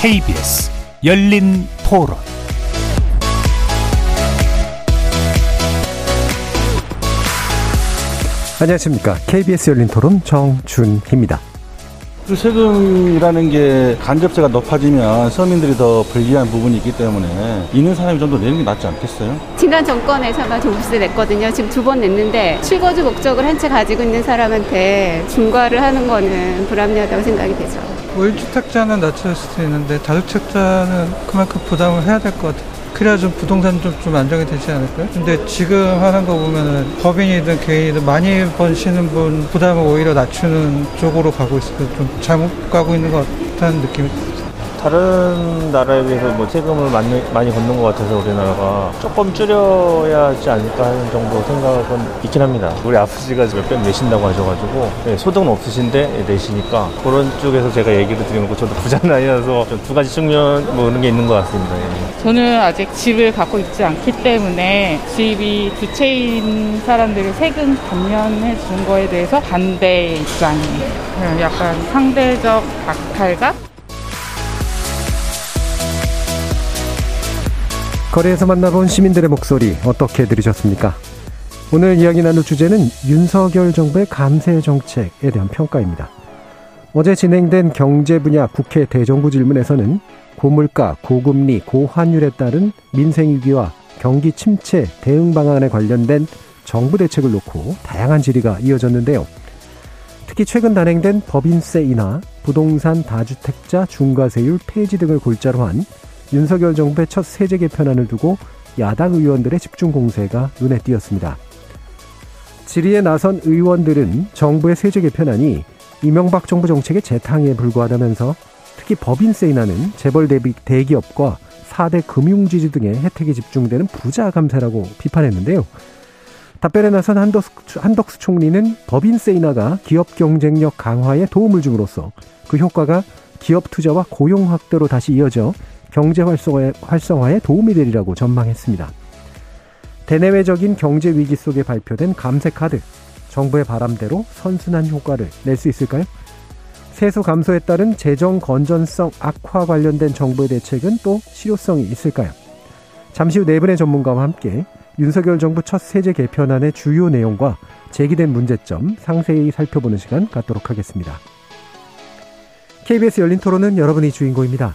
KBS 열린 토론 안녕하십니까. KBS 열린 토론 정준희입니다. 세금이라는 게 간접세가 높아지면 서민들이 더 불리한 부분이 있기 때문에 있는 사람이 좀 더 내는 게 낫지 않겠어요? 지난 정권에서만 종부세 냈거든요. 지금 두 번 냈는데 출거주 목적을 한 채 가지고 있는 사람한테 중과를 하는 거는 불합리하다고 생각이 되죠. 1주택자는 낮춰질 수도 있는데 다주택자는 그만큼 부담을 해야 될 것 같아요. 그래야 좀 부동산 좀, 좀 안정이 되지 않을까요? 근데 지금 하는 거 보면은 법인이든 개인이든 많이 버시는 분 부담을 오히려 낮추는 쪽으로 가고 있어서 좀 잘못 가고 있는 것 같다는 느낌이. 다른 나라에 비해서 뭐 세금을 많이, 많이 걷는 것 같아서 우리나라가 조금 줄여야 하지 않을까 하는 정도 생각은 있긴 합니다. 우리 아버지가 몇백 내신다고 하셔가지고 네, 소득은 없으신데 내시니까 그런 쪽에서 제가 얘기를 드리는 거 저도 부자는 아니라서 좀두 가지 측면 뭐 그런 게 있는 것 같습니다. 예. 저는 아직 집을 갖고 있지 않기 때문에 집이 두 채인 사람들을 세금 감면해 준 거에 대해서 반대 입장이에요. 약간 상대적 박탈감? 거리에서 만나본 시민들의 목소리 어떻게 들으셨습니까? 오늘 이야기 나눌 주제는 윤석열 정부의 감세 정책에 대한 평가입니다. 어제 진행된 경제 분야 국회 대정부 질문에서는 고물가, 고금리, 고환율에 따른 민생위기와 경기 침체 대응 방안에 관련된 정부 대책을 놓고 다양한 질의가 이어졌는데요. 특히 최근 단행된 법인세 인하, 부동산 다주택자 중과세율 폐지 등을 골자로 한 윤석열 정부의 첫 세제 개편안을 두고 야당 의원들의 집중 공세가 눈에 띄었습니다. 질의에 나선 의원들은 정부의 세제 개편안이 이명박 정부 정책의 재탕에 불과하다면서 특히 법인세 인하는 재벌 대비 대기업과 4대 금융지주 등의 혜택이 집중되는 부자 감세라고 비판했는데요. 답변에 나선 한덕수, 한덕수 총리는 법인세 인하가 기업 경쟁력 강화에 도움을 줌으로써 그 효과가 기업 투자와 고용 확대로 다시 이어져 경제 활성화에, 도움이 되리라고 전망했습니다. 대내외적인 경제 위기 속에 발표된 감세 카드, 정부의 바람대로 선순환 효과를 낼 수 있을까요? 세수 감소에 따른 재정 건전성 악화 관련된 정부의 대책은 또 실효성이 있을까요? 잠시 후 네 분의 전문가와 함께 윤석열 정부 첫 세제 개편안의 주요 내용과 제기된 문제점 상세히 살펴보는 시간 갖도록 하겠습니다. KBS 열린 토론은 여러분이 주인공입니다.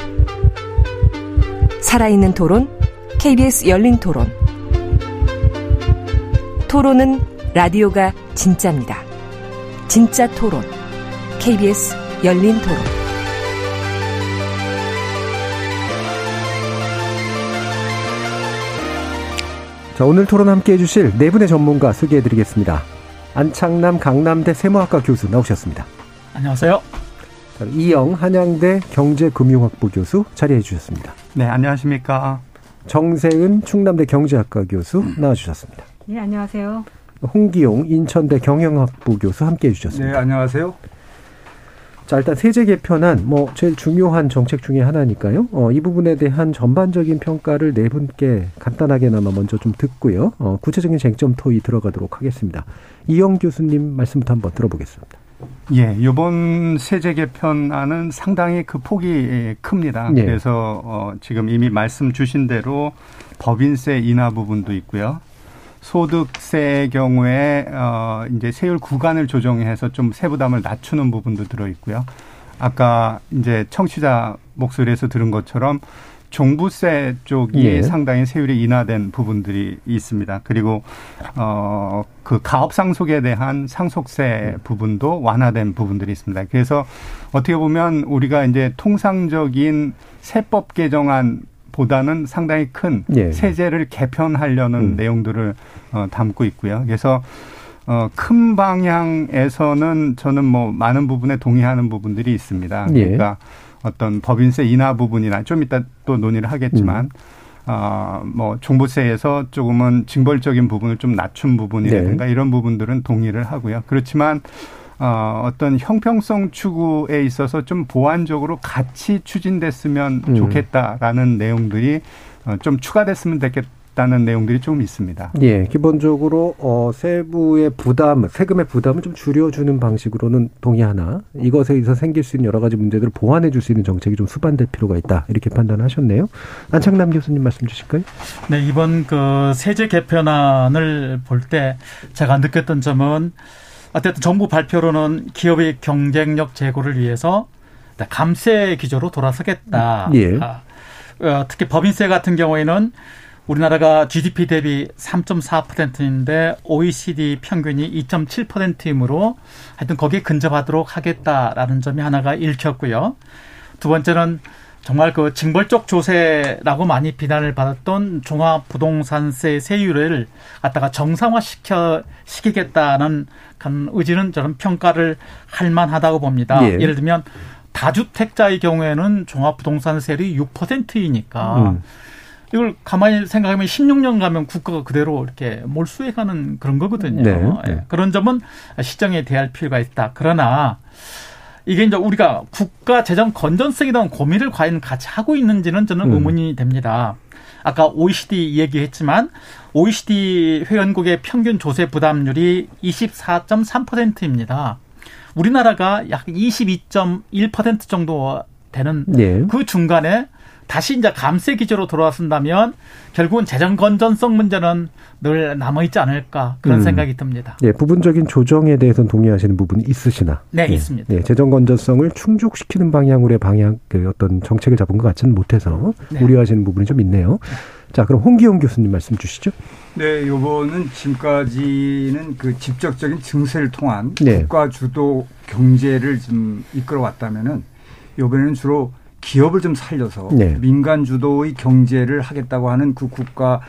살아있는 토론, KBS 열린 토론. 토론은 라디오가 진짜입니다. 진짜 토론, KBS 열린 토론. 자, 오늘 토론 함께 해주실 네 분의 전문가 소개해드리겠습니다. 안창남 강남대 세무학과 교수 나오셨습니다. 안녕하세요. 자, 이영 한양대 경제금융학부 교수 자리해 주셨습니다. 네, 안녕하십니까. 정세은 충남대 경제학과 교수 나와주셨습니다. 네, 안녕하세요. 홍기용 인천대 경영학부 교수 함께 해주셨습니다. 네, 안녕하세요. 자, 일단 세제 개편안 뭐 제일 중요한 정책 중의 하나니까요. 어, 이 부분에 대한 전반적인 평가를 네 분께 간단하게나마 먼저 좀 듣고요. 어, 구체적인 쟁점 토의 들어가도록 하겠습니다. 이영 교수님 말씀부터 한번 들어보겠습니다. 예, 이번 세제 개편안은 상당히 그 폭이 큽니다. 예. 그래서 어, 지금 이미 말씀 주신 대로 법인세 인하 부분도 있고요. 소득세의 경우에 어 이제 세율 구간을 조정해서 좀 세부담을 낮추는 부분도 들어 있고요. 아까 이제 청취자 목소리에서 들은 것처럼 종부세 쪽이 예. 상당히 세율이 인하된 부분들이 있습니다. 그리고 어 그 가업 상속에 대한 상속세 부분도 완화된 부분들이 있습니다. 그래서 어떻게 보면 우리가 이제 통상적인 세법 개정안 보다는 상당히 큰 예. 세제를 개편하려는 음. 내용들을 어, 담고 있고요. 그래서 어, 큰 방향에서는 저는 뭐 많은 부분에 동의하는 부분들이 있습니다. 예. 그러니까 어떤 법인세 인하 부분이나 좀 이따 또 논의를 하겠지만 음. 어, 뭐 종부세에서 조금은 징벌적인 부분을 좀 낮춘 부분이라든가 네. 이런 부분들은 동의를 하고요. 그렇지만 어, 어떤 형평성 추구에 있어서 좀 보완적으로 같이 추진됐으면 음. 좋겠다라는 내용들이 어, 좀 추가됐으면 됐겠다. 다는 내용들이 좀 있습니다. 예, 기본적으로 어 세부의 부담, 세금의 부담을 좀 줄여주는 방식으로는 동의하나 이것에 의해서 생길 수 있는 여러 가지 문제들을 보완해 줄 수 있는 정책이 좀 수반될 필요가 있다 이렇게 판단하셨네요. 안창남 교수님 말씀 주실까요? 네, 이번 그 세제 개편안을 볼 때 제가 느꼈던 점은 어쨌든 정부 발표로는 기업의 경쟁력 제고를 위해서 감세 기조로 돌아서겠다. 예. 아, 어, 특히 법인세 같은 경우에는 우리나라가 GDP 대비 3.4%인데 OECD 평균이 2.7%이므로 하여튼 거기에 근접하도록 하겠다라는 점이 하나가 읽혔고요. 두 번째는 정말 그 징벌적 조세라고 많이 비난을 받았던 종합부동산세 세율을 갖다가 정상화시켜 시키겠다는 그런 의지는 저는 평가를 할 만하다고 봅니다. 예. 를 들면 다주택자의 경우에는 종합부동산세율이 6%이니까 음. 이걸 가만히 생각하면 16년 가면 국가가 그대로 이렇게 몰수해가는 그런 거거든요. 네, 네. 예. 그런 점은 시정에 대할 필요가 있다. 그러나 이게 이제 우리가 국가 재정 건전성에 대한 고민을 과연 같이 하고 있는지는 저는 음. 의문이 됩니다. 아까 OECD 얘기했지만 OECD 회원국의 평균 조세 부담률이 24.3%입니다. 우리나라가 약 22.1% 정도 되는 네. 그 중간에 다시 이제 감세 기조로 돌아선다면 결국은 재정 건전성 문제는 늘 남아 있지 않을까 그런 음. 생각이 듭니다. 네, 부분적인 조정에 대해서는 동의하시는 부분이 있으시나? 네, 네. 있습니다. 네, 재정 건전성을 충족시키는 방향으로의 방향 그 어떤 정책을 잡은 것 같지는 못해서 네. 우려하시는 부분이 좀 있네요. 자, 그럼 홍기용 교수님 말씀 주시죠. 네, 요거는 지금까지는 그 직접적인 증세를 통한 네. 국가 주도 경제를 좀 이끌어 왔다면은 요번에는 주로 기업을 좀 살려서 네. 민간 주도의 경제를 하겠다고 하는 그 국가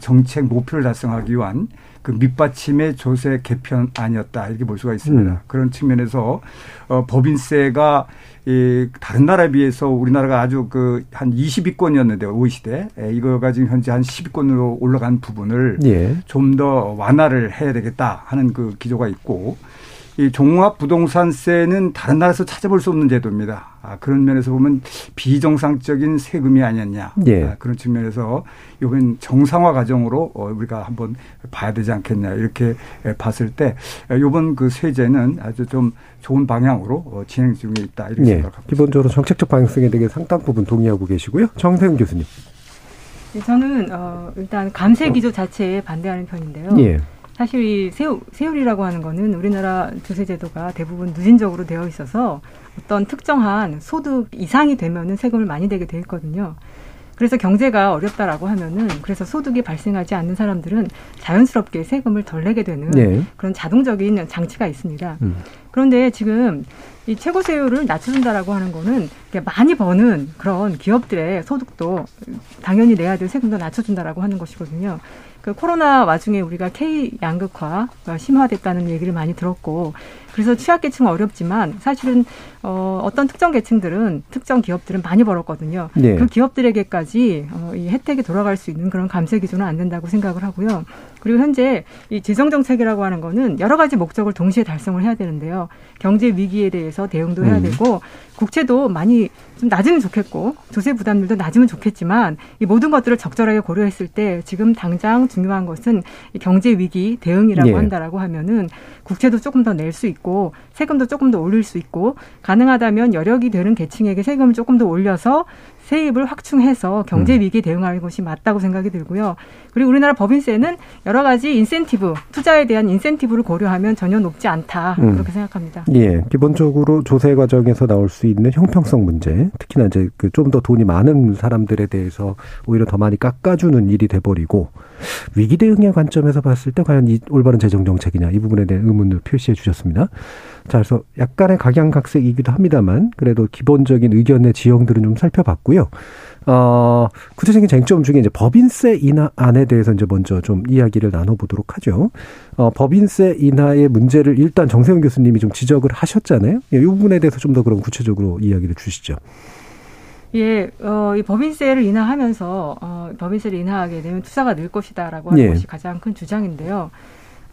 정책 목표를 달성하기 위한 그 밑받침의 조세 개편아니었다 이렇게 볼 수가 있습니다. 음. 그런 측면에서 어, 법인세가 이 다른 나라에 비해서 우리나라가 아주 그 한 20위권이었는데 OECD 이거가 지금 현재 한 10위권으로 올라간 부분을 예. 좀더 완화를 해야 되겠다 하는 그 기조가 있고 이 종합 부동산세는 다른 나라에서 찾아볼 수 없는 제도입니다. 아, 그런 면에서 보면 비정상적인 세금이 아니었냐. 예. 아, 그런 측면에서 이번 정상화 과정으로 어, 우리가 한번 봐야 되지 않겠냐. 이렇게 봤을 때 이번 그 세제는 아주 좀 좋은 방향으로 어, 진행 중에 있다. 이렇게 예. 생각합니다. 기본적으로 정책적 방향성에 대해 상당 부분 동의하고 계시고요. 정세훈 교수님. 네, 저는 어, 일단 감세 기조 자체에 반대하는 편인데요. 예. 사실 이 세율, 세율이라고 하는 거는 우리나라 조세 제도가 대부분 누진적으로 되어 있어서 어떤 특정한 소득 이상이 되면은 세금을 많이 내게 돼 있거든요. 그래서 경제가 어렵다라고 하면은 그래서 소득이 발생하지 않는 사람들은 자연스럽게 세금을 덜 내게 되는 네. 그런 자동적인 장치가 있습니다. 음. 그런데 지금 이 최고 세율을 낮춰준다라고 하는 거는 많이 버는 그런 기업들의 소득도 당연히 내야 될 세금도 낮춰준다라고 하는 것이거든요. 그 코로나 와중에 우리가 K 양극화가 심화됐다는 얘기를 많이 들었고 그래서 취약계층은 어렵지만 사실은 어, 어떤 특정 계층들은 특정 기업들은 많이 벌었거든요. 네. 그 기업들에게까지 어, 이 혜택이 돌아갈 수 있는 그런 감세 기준은 안 된다고 생각을 하고요. 그리고 현재 이 재정 정책이라고 하는 거는 여러 가지 목적을 동시에 달성을 해야 되는데요. 경제 위기에 대해서 대응도 해야 음. 되고 국채도 많이 좀 낮으면 좋겠고 조세 부담률도 낮으면 좋겠지만 이 모든 것들을 적절하게 고려했을 때 지금 당장 중요한 것은 이 경제 위기 대응이라고 예. 한다라고 하면은 국채도 조금 더 낼 수 있고 세금도 조금 더 올릴 수 있고 가능하다면 여력이 되는 계층에게 세금을 조금 더 올려서 세입을 확충해서 경제 음. 위기에 대응하는 것이 맞다고 생각이 들고요. 그리고 우리나라 법인세는 여러 가지 인센티브, 투자에 대한 인센티브를 고려하면 전혀 높지 않다. 음. 그렇게 생각합니다. 예. 기본적으로 조세 과정에서 나올 수 있는 형평성 문제, 특히나 이제 그 좀 더 돈이 많은 사람들에 대해서 오히려 더 많이 깎아주는 일이 돼버리고 위기 대응의 관점에서 봤을 때 과연 이 올바른 재정 정책이냐 이 부분에 대한 의문을 표시해 주셨습니다. 자, 그래서 약간의 각양각색이기도 합니다만 그래도 기본적인 의견의 지형들은 좀 살펴봤고요. 어, 구체적인 쟁점 중에 이제 법인세 인하 안에 대해서 이제 먼저 좀 이야기를 나눠보도록 하죠. 어, 법인세 인하의 문제를 일단 정세훈 교수님이 좀 지적을 하셨잖아요. 예, 이 부분에 대해서 좀 더 그럼 구체적으로 이야기를 주시죠. 예, 어, 이 법인세를 인하하면서 어, 법인세를 인하하게 되면 투자가 늘 것이다라고 하는 예. 것이 가장 큰 주장인데요.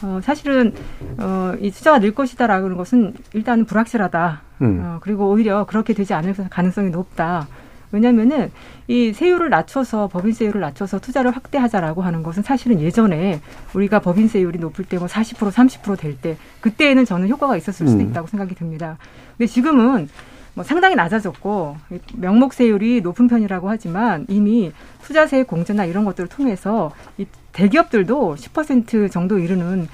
어, 사실은 어, 이 투자가 늘 것이다라는 것은 일단은 불확실하다. 음. 어, 그리고 오히려 그렇게 되지 않을 가능성이 높다. 왜냐면은 이 세율을 낮춰서 법인세율을 낮춰서 투자를 확대하자라고 하는 것은 사실은 예전에 우리가 법인세율이 높을 때 뭐 40% 30%될 때 그때에는 저는 효과가 있었을 수도 음. 있다고 생각이 듭니다. 근데 지금은 뭐 상당히 낮아졌고 명목 세율이 높은 편이라고 하지만 이미 투자세 공제나 이런 것들을 통해서 이 대기업들도 10% 정도 이르는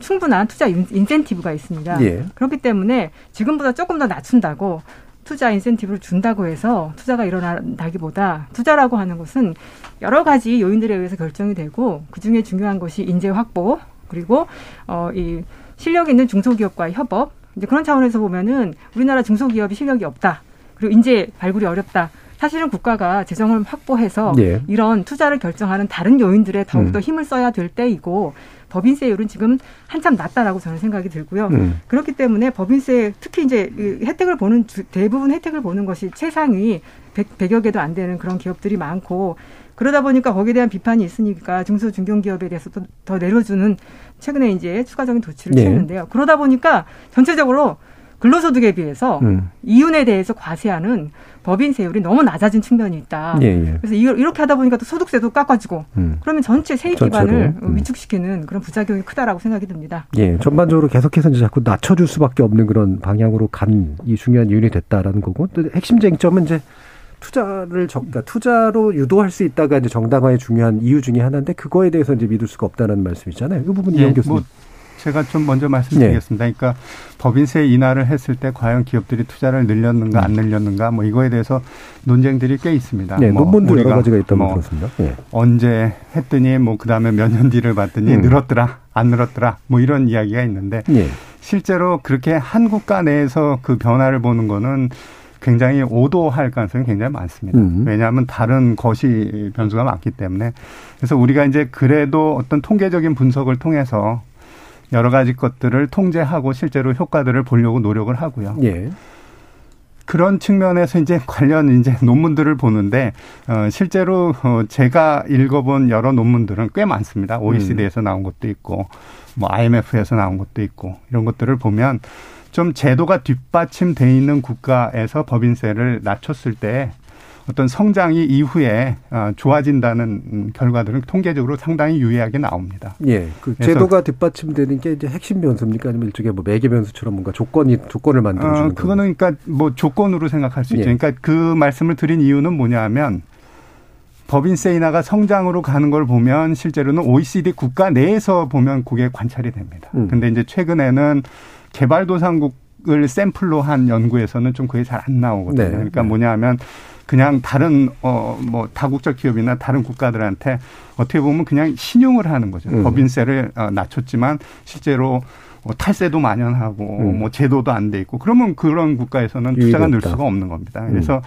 충분한 투자 인센티브가 있습니다. 예. 그렇기 때문에 지금보다 조금 더 낮춘다고 투자 인센티브를 준다고 해서 투자가 일어난다기보다 투자라고 하는 것은 여러 가지 요인들에 의해서 결정이 되고 그 중에 중요한 것이 인재 확보 그리고 어 이 실력 있는 중소기업과의 협업 이제 그런 차원에서 보면은 우리나라 중소기업이 실력이 없다 그리고 인재 발굴이 어렵다. 사실은 국가가 재정을 확보해서 네. 이런 투자를 결정하는 다른 요인들에 더욱더 음. 힘을 써야 될 때이고 법인세율은 지금 한참 낮다라고 저는 생각이 들고요. 음. 그렇기 때문에 법인세 특히 이제 혜택을 보는 대부분 혜택을 보는 것이 최상위 100, 여 개도 안 되는 그런 기업들이 많고 그러다 보니까 거기에 대한 비판이 있으니까 중소 중견기업에 대해서 또더 내려주는 최근에 이제 추가적인 조치를 네. 취했는데요. 그러다 보니까 전체적으로 근로소득에 비해서 음. 이윤에 대해서 과세하는 법인 세율이 너무 낮아진 측면이 있다. 예, 예. 그래서 이렇게 하다 보니까 또 소득세도 깎아주고 음. 그러면 전체 세입 기반을 음. 위축시키는 그런 부작용이 크다라고 생각이 듭니다. 예, 전반적으로 계속해서 이제 자꾸 낮춰줄 수밖에 없는 그런 방향으로 간 이 중요한 이윤이 됐다라는 거고 또 핵심 쟁점은 이제 투자를 정, 그러니까 투자로 유도할 수 있다가 이제 정당화의 중요한 이유 중에 하나인데 그거에 대해서 이제 믿을 수가 없다는 말씀이잖아요. 이 부분 예, 이영 교수님. 뭐 제가 좀 먼저 말씀드리겠습니다. 네. 그러니까 법인세 인하를 했을 때 과연 기업들이 투자를 늘렸는가 안 음. 늘렸는가 뭐 이거에 대해서 논쟁들이 꽤 있습니다. 네, 뭐 논문도 여러 가지가 있다고 뭐 그렇습니다. 네. 언제 했더니 뭐 그다음에 몇 년 뒤를 봤더니 음. 늘었더라 안 늘었더라 뭐 이런 이야기가 있는데 네. 실제로 그렇게 한 국가 내에서 그 변화를 보는 거는 굉장히 오도할 가능성이 굉장히 많습니다. 음. 왜냐하면 다른 것이 변수가 많기 때문에 그래서 우리가 이제 그래도 어떤 통계적인 분석을 통해서 여러 가지 것들을 통제하고 실제로 효과들을 보려고 노력을 하고요. 예. 그런 측면에서 이제 관련 이제 논문들을 보는데 어 실제로 어 제가 읽어본 여러 논문들은 꽤 많습니다. OECD에서 음. 나온 것도 있고 뭐 IMF에서 나온 것도 있고 이런 것들을 보면 좀 제도가 뒷받침돼 있는 국가에서 법인세를 낮췄을 때 어떤 성장이 이후에 어, 좋아진다는 결과들은 통계적으로 상당히 유의하게 나옵니다. 예. 그 제도가 뒷받침되는 게 이제 핵심 변수입니까? 아니면 일종의 뭐 매개 변수처럼 뭔가 조건이 조건을 만들어 주는 어, 그거는 그러니까 뭐 조건으로 생각할 수 있죠. 예. 그러니까 그 말씀을 드린 이유는 뭐냐면 법인세 인하가 성장으로 가는 걸 보면 실제로는 OECD 국가 내에서 보면 그게 관찰이 됩니다. 음. 근데 이제 최근에는 개발도상국을 샘플로 한 연구에서는 좀 그게 잘 안 나오거든요. 네. 그러니까 뭐냐 하면 그냥 다른 어 뭐 다국적 기업이나 다른 국가들한테 어떻게 보면 그냥 신용을 하는 거죠. 음. 법인세를 어, 낮췄지만 실제로 뭐 탈세도 만연하고 음. 뭐 제도도 안 돼 있고 그러면 그런 국가에서는 투자가 늘 수가 없는 겁니다. 음. 그래서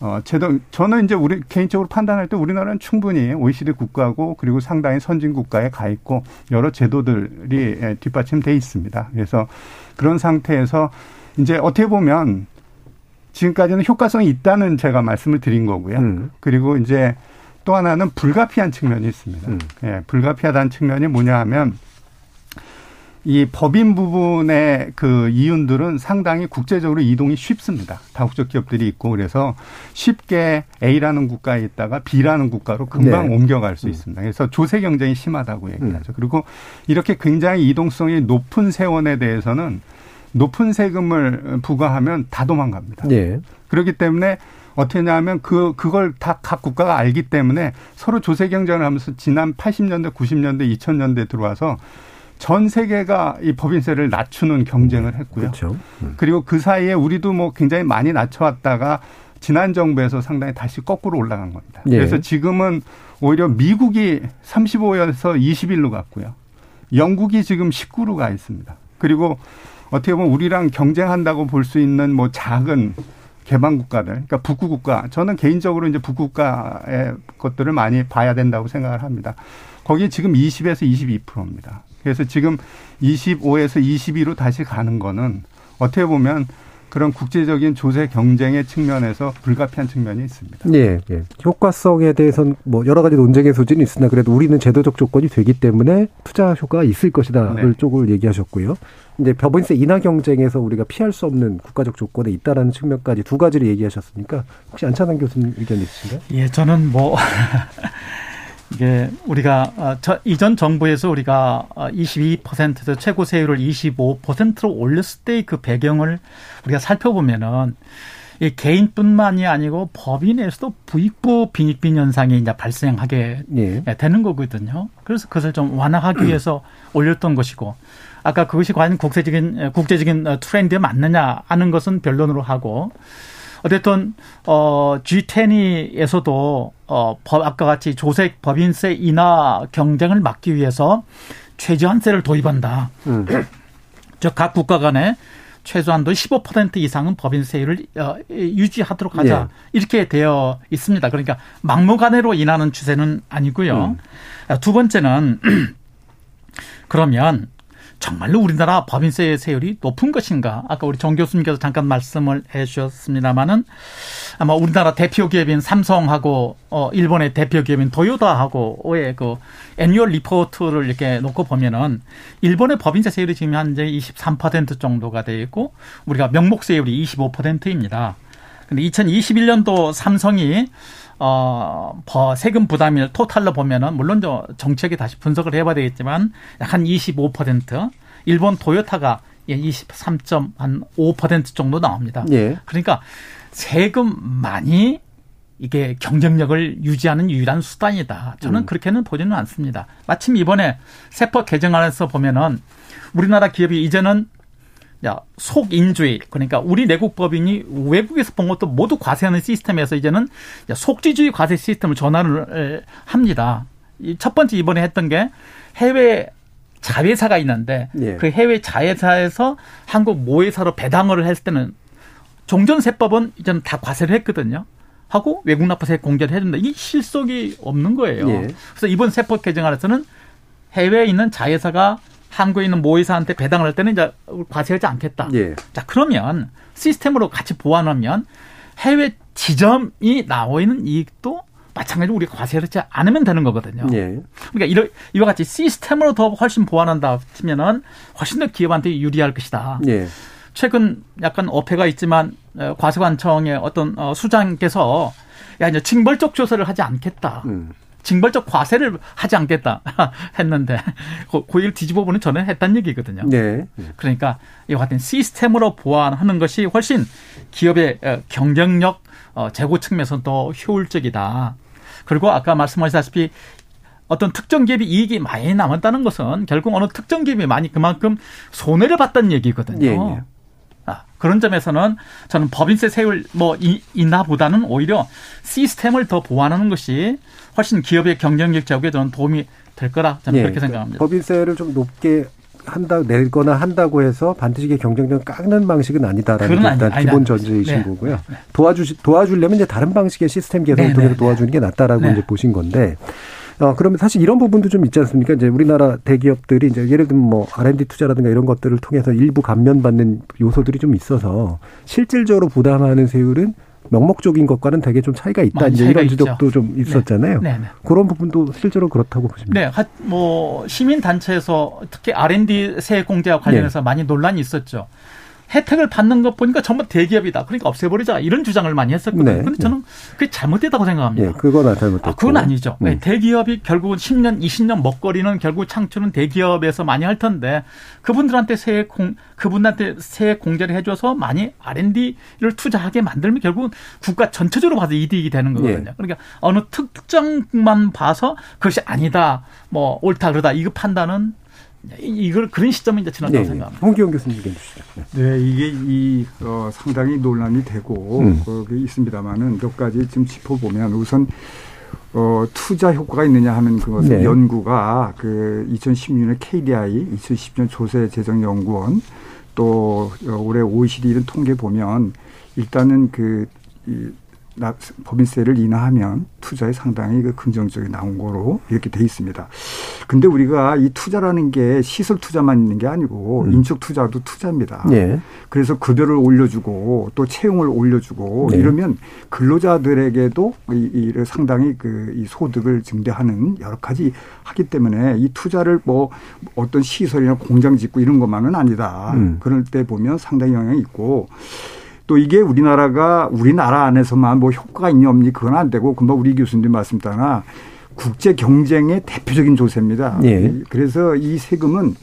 어, 제도, 저는 이제 우리 개인적으로 판단할 때 우리나라는 충분히 OECD 국가고 그리고 상당히 선진 국가에 가 있고 여러 제도들이 예, 뒷받침돼 있습니다. 그래서 그런 상태에서 이제 어떻게 보면 지금까지는 효과성이 있다는 제가 말씀을 드린 거고요. 음. 그리고 이제 또 하나는 불가피한 측면이 있습니다. 음. 예, 불가피하다는 측면이 뭐냐 하면 이 법인 부분의 그 이윤들은 상당히 국제적으로 이동이 쉽습니다. 다국적 기업들이 있고 그래서 쉽게 A라는 국가에 있다가 B라는 국가로 금방 네. 옮겨갈 수 음. 있습니다. 그래서 조세 경쟁이 심하다고 얘기하죠. 음. 그리고 이렇게 굉장히 이동성이 높은 세원에 대해서는 높은 세금을 부과하면 다 도망갑니다. 예. 그렇기 때문에 어떻게 하냐면 그 그걸 다 각 국가가 알기 때문에 서로 조세 경쟁을 하면서 지난 80년대, 90년대, 2000년대 들어와서 전 세계가 이 법인세를 낮추는 경쟁을 했고요. 그렇죠. 음. 그리고 그 사이에 우리도 뭐 굉장히 많이 낮춰왔다가 지난 정부에서 상당히 다시 거꾸로 올라간 겁니다. 예. 그래서 지금은 오히려 미국이 35에서 21로 갔고요. 영국이 지금 19로 가 있습니다. 그리고 어떻게 보면 우리랑 경쟁한다고 볼 수 있는 뭐 작은 개방 국가들, 그러니까 북구 국가. 저는 개인적으로 이제 북구 국가의 것들을 많이 봐야 된다고 생각을 합니다. 거기 지금 20에서 22%입니다. 그래서 지금 25에서 22로 다시 가는 거는 어떻게 보면 그런 국제적인 조세 경쟁의 측면에서 불가피한 측면이 있습니다. 예, 예. 효과성에 대해서는 뭐 여러 가지 논쟁의 소지는 있으나 그래도 우리는 제도적 조건이 되기 때문에 투자 효과가 있을 것이다를 네. 쪽을 얘기하셨고요. 이제 법인세 인하 경쟁에서 우리가 피할 수 없는 국가적 조건에 있다라는 측면까지 두 가지를 얘기하셨으니까 혹시 안찬환 교수님 의견 있으신가요? 예, 저는 뭐 이게 우리가 어, 저, 이전 정부에서 우리가 22%에서 어, 최고 세율을 25%로 올렸을 때그 배경을 우리가 살펴보면은 이 개인뿐만이 아니고 법인에서도 부익부 빈익빈 현상이 이제 발생하게 예. 되는 거거든요. 그래서 그것을 좀 완화하기 위해서 올렸던 것이고 아까 그것이 과연 국제적인 국제적인 트렌드에 맞느냐 하는 것은 변론으로 하고 어쨌든 어 G10에서도 어 법, 아까 같이 조색 법인세 인하 경쟁을 막기 위해서 최저한세를 도입한다. 음. 즉각 국가 간에 최소한도 15% 이상은 법인세율을 어, 유지하도록 하자. 예. 이렇게 되어 있습니다. 그러니까 막무가내로 인하는 추세는 아니고요. 음. 두 번째는 그러면 정말로 우리나라 법인세 세율이 높은 것인가? 아까 우리 정 교수님께서 잠깐 말씀을 해 주셨습니다마는 아마 우리나라 대표 기업인 삼성하고 어 일본의 대표 기업인 도요다하고의 그 애니얼 리포트를 이렇게 놓고 보면은 일본의 법인세 세율이 지금 현재 23% 정도가 돼 있고 우리가 명목 세율이 25%입니다. 근데 2021년도 삼성이 어, 세금 부담일 토탈로 보면은 물론 저 정책에 다시 분석을 해봐야 되겠지만 약 한 25% 일본 토요타가 23.5% 정도 나옵니다. 예. 그러니까 세금 많이 이게 경쟁력을 유지하는 유일한 수단이다. 저는 음. 그렇게는 보지는 않습니다. 마침 이번에 세법 개정안에서 보면은 우리나라 기업이 이제는 야, 속인주의 그러니까 우리 내국 법인이 외국에서 본 것도 모두 과세하는 시스템에서 이제는 속지주의 과세 시스템을 전환을 합니다. 첫 번째 이번에 했던 게 해외 자회사가 있는데 예. 그 해외 자회사에서 한국 모회사로 배당을 했을 때는 종전세법은 이제는 다 과세를 했거든요. 하고 외국 납부세 공제를 해준다. 이 실속이 없는 거예요. 예. 그래서 이번 세법 개정 안에서는 해외에 있는 자회사가 한국에 있는 모의사한테 배당을 할 때는 이제 과세하지 않겠다. 예. 자, 그러면 시스템으로 같이 보완하면 해외 지점이 나와 있는 이익도 마찬가지로 우리가 과세를 하지 않으면 되는 거거든요. 예. 그러니까 이러, 이와 같이 시스템으로 더 훨씬 보완한다 치면은 훨씬 더 기업한테 유리할 것이다. 예. 최근 약간 어폐가 있지만 어, 과세관청의 어떤 어, 수장께서 야 이제 징벌적 조사를 하지 않겠다. 음. 징벌적 과세를 하지 않겠다 했는데 고의를 뒤집어 보는 저는 했단 얘기거든요. 네. 그러니까 이와 같은 시스템으로 보완하는 것이 훨씬 기업의 어, 경쟁력 어, 제고 측면에서 더 효율적이다. 그리고 아까 말씀하셨다시피 어떤 특정 기업이 이익이 많이 남았다는 것은 결국 어느 특정 기업이 많이 그만큼 손해를 봤다는 얘기거든요. 예, 예. 아, 그런 점에서는 저는 법인세 세율 뭐 인하보다는 오히려 시스템을 더 보완하는 것이 훨씬 기업의 경쟁력 제고에 저는 도움이 될 거라 저는 예, 그렇게 생각합니다. 법인세를 좀 높게 한다 내거나 한다고 해서 반드시 경쟁력 깎는 방식은 아니다라는 게 일단 아니, 기본 전제이신 네. 거고요. 네. 도와주 도와주려면 이제 다른 방식의 시스템 개선을 네, 통해서 네, 네. 도와주는 게 낫다라고 네. 이제 보신 건데. 어, 그러면 사실 이런 부분도 좀 있지 않습니까? 이제 우리나라 대기업들이 이제 예를 들면 뭐 R&D 투자라든가 이런 것들을 통해서 일부 감면받는 요소들이 좀 있어서 실질적으로 부담하는 세율은 명목적인 것과는 되게 좀 차이가 있다. 이제 이런 지적도 좀 네. 있었잖아요. 네. 네. 그런 부분도 실제로 그렇다고 보십니까? 네. 뭐 시민 단체에서 특히 R&D 세액 공제와 관련해서 네. 많이 논란이 있었죠. 혜택을 받는 것 보니까 전부 대기업이다. 그러니까 없애버리자. 이런 주장을 많이 했었거든요. 네. 근데 저는 그게 잘못됐다고 생각합니다. 네, 그건 잘못됐고. 아, 그건 아니죠. 네. 대기업이 결국은 10년, 20년 먹거리는 결국 창출은 대기업에서 많이 할 텐데 그분들한테 세액 공, 그분한테 세액 공제를 해줘서 많이 R&D를 투자하게 만들면 결국은 국가 전체적으로 봐서 이득이 되는 거거든요. 네. 그러니까 어느 특정만 봐서 그것이 아니다, 뭐 옳다 그러다 이거 판단은 이걸 그런 시점은 이제 지났다고 네. 생각합니다. 홍기영 교수님 의견 주시죠. 네. 네, 이게 이 어, 상당히 논란이 되고 음. 거기 있습니다만은 몇 가지 좀 짚어보면 우선 어, 투자 효과가 있느냐 하는 그것은 네. 연구가 그 2016년 KDI, 2010년 조세재정연구원 또 올해 OECD 이런 통계 보면 일단은 그, 이, 법인세를 인하하면 투자에 상당히 그 긍정적이 나온 거로 이렇게 돼 있습니다. 근데 우리가 이 투자라는 게 시설 투자만 있는 게 아니고 음. 인적 투자도 투자입니다. 네. 그래서 급여를 올려주고 또 채용을 올려주고 네. 이러면 근로자들에게도 이, 이 상당히 그 이 소득을 증대하는 여러 가지 하기 때문에 이 투자를 뭐 어떤 시설이나 공장 짓고 이런 것만은 아니다. 음. 그럴 때 보면 상당히 영향이 있고 또 이게 우리나라가 우리나라 안에서만 뭐 효과가 있냐 없니 그건 안 되고 금방 우리 교수님 말씀따나 국제 경쟁의 대표적인 조세입니다. 예. 그래서 이 세금은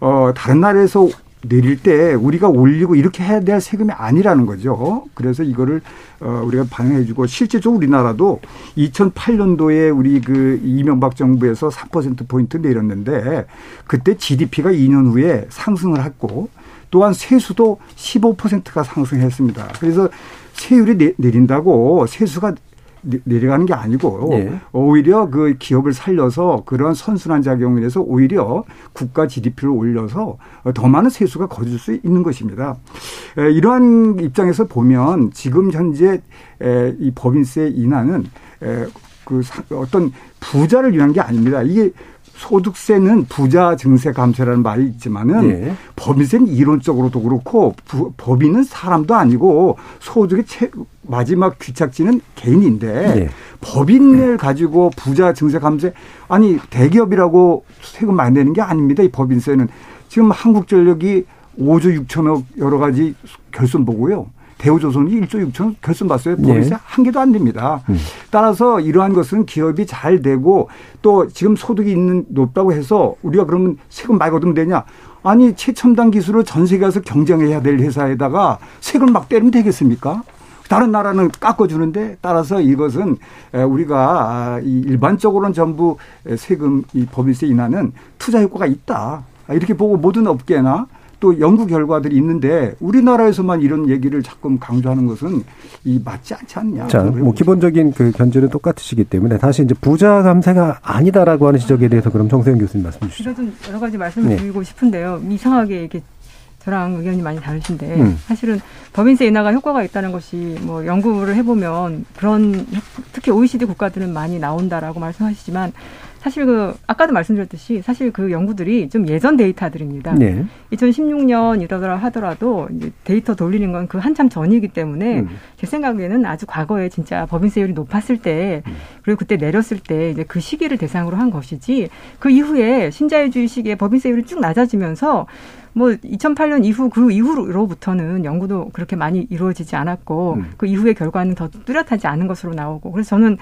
어 다른 나라에서 내릴 때 우리가 올리고 이렇게 해야 될 세금이 아니라는 거죠. 그래서 이거를 어 우리가 반영해 주고 실제적으로 우리나라도 2008년도에 우리 그 이명박 정부에서 4% 포인트 내렸는데 그때 GDP가 2년 후에 상승을 했고 또한 세수도 15%가 상승했습니다. 그래서 세율이 내린다고 세수가 내려가는 게 아니고 네. 오히려 그 기업을 살려서 그런 선순환 작용을 해서 오히려 국가 GDP를 올려서 더 많은 세수가 거둘 수 있는 것입니다. 이러한 입장에서 보면 지금 현재 이 법인세 인하는 그 어떤 부자를 위한 게 아닙니다. 이게 소득세는 부자 증세 감세라는 말이 있지만은 네. 법인세는 이론적으로도 그렇고 부, 법인은 사람도 아니고 소득의 최, 마지막 귀착지는 개인인데 네. 법인을 가지고 부자 증세 감세 아니 대기업이라고 세금 많이 내는 게 아닙니다. 이 법인세는 지금 한국전력이 5조 6천억 여러 가지 결손 보고요. 대우조선이 1조 6천 결손 봤어요. 법인세 네. 한 개도 안 됩니다. 음. 따라서 이러한 것은 기업이 잘 되고 또 지금 소득이 있는 높다고 해서 우리가 그러면 세금 많이 걷으면 되냐? 아니 최첨단 기술을 전 세계 에서 경쟁해야 될 회사에다가 세금 막 때리면 되겠습니까? 다른 나라는 깎아주는데 따라서 이것은 우리가 일반적으로는 전부 세금 이 법인세 인하는 투자 효과가 있다. 이렇게 보고 모든 업계나 또 연구 결과들이 있는데 우리나라에서만 이런 얘기를 자꾸 강조하는 것은 이 맞지 않지 않냐. 자, 뭐 기본적인 그 견제는 똑같으시기 때문에 다시 이제 부자 감세가 아니다라고 하는 지적에 대해서 그럼 정세영 교수님 말씀 주시죠. 제가 좀 여러 가지 말씀을 네. 드리고 싶은데요. 이상하게 이렇게 저랑 의견이 많이 다르신데 음. 사실은 법인세 인하가 효과가 있다는 것이 뭐 연구를 해보면 그런 특히 OECD 국가들은 많이 나온다라고 말씀하시지만 사실 그 아까도 말씀드렸듯이 사실 그 연구들이 좀 예전 데이터들입니다. 네. 2016년 이러더라 하더라도 이제 데이터 돌리는 건 그 한참 전이기 때문에 음. 제 생각에는 아주 과거에 진짜 법인세율이 높았을 때 음. 그리고 그때 내렸을 때 이제 그 시기를 대상으로 한 것이지 그 이후에 신자유주의 시기에 법인세율이 쭉 낮아지면서 뭐 2008년 이후 그 이후로부터는 연구도 그렇게 많이 이루어지지 않았고 음. 그 이후의 결과는 더 뚜렷하지 않은 것으로 나오고 그래서 저는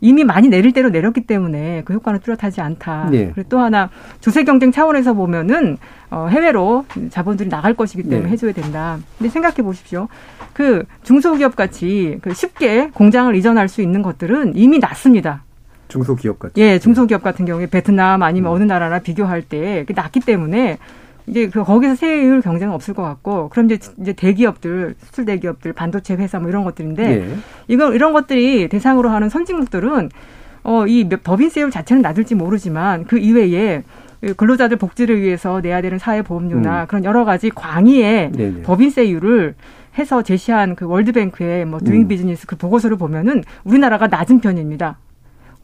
이미 많이 내릴 대로 내렸기 때문에 그 효과는 뚜렷하지 않다. 네. 그리고 또 하나 조세 경쟁 차원에서 보면은 어, 해외로 자본들이 나갈 것이기 때문에 네. 해줘야 된다. 근데 생각해 보십시오. 그 중소기업 같이 그 쉽게 공장을 이전할 수 있는 것들은 이미 났습니다. 중소기업 같이. 예, 중소기업 같은 경우에 베트남 아니면 음. 어느 나라나 비교할 때 낮기 때문에 이제 그 거기서 세율 경쟁은 없을 것 같고 그럼 이제 이제 대기업들 수출 대기업들 반도체 회사 뭐 이런 것들인데 네. 이거 이런 것들이 대상으로 하는 선진국들은 어이 법인 세율 자체는 낮을지 모르지만 그 이외에 근로자들 복지를 위해서 내야 되는 사회보험료나 음. 그런 여러 가지 광의의 네네. 법인세율을 해서 제시한 그 월드뱅크의 뭐 음. 비즈니스 그 보고서를 보면은 우리나라가 낮은 편입니다.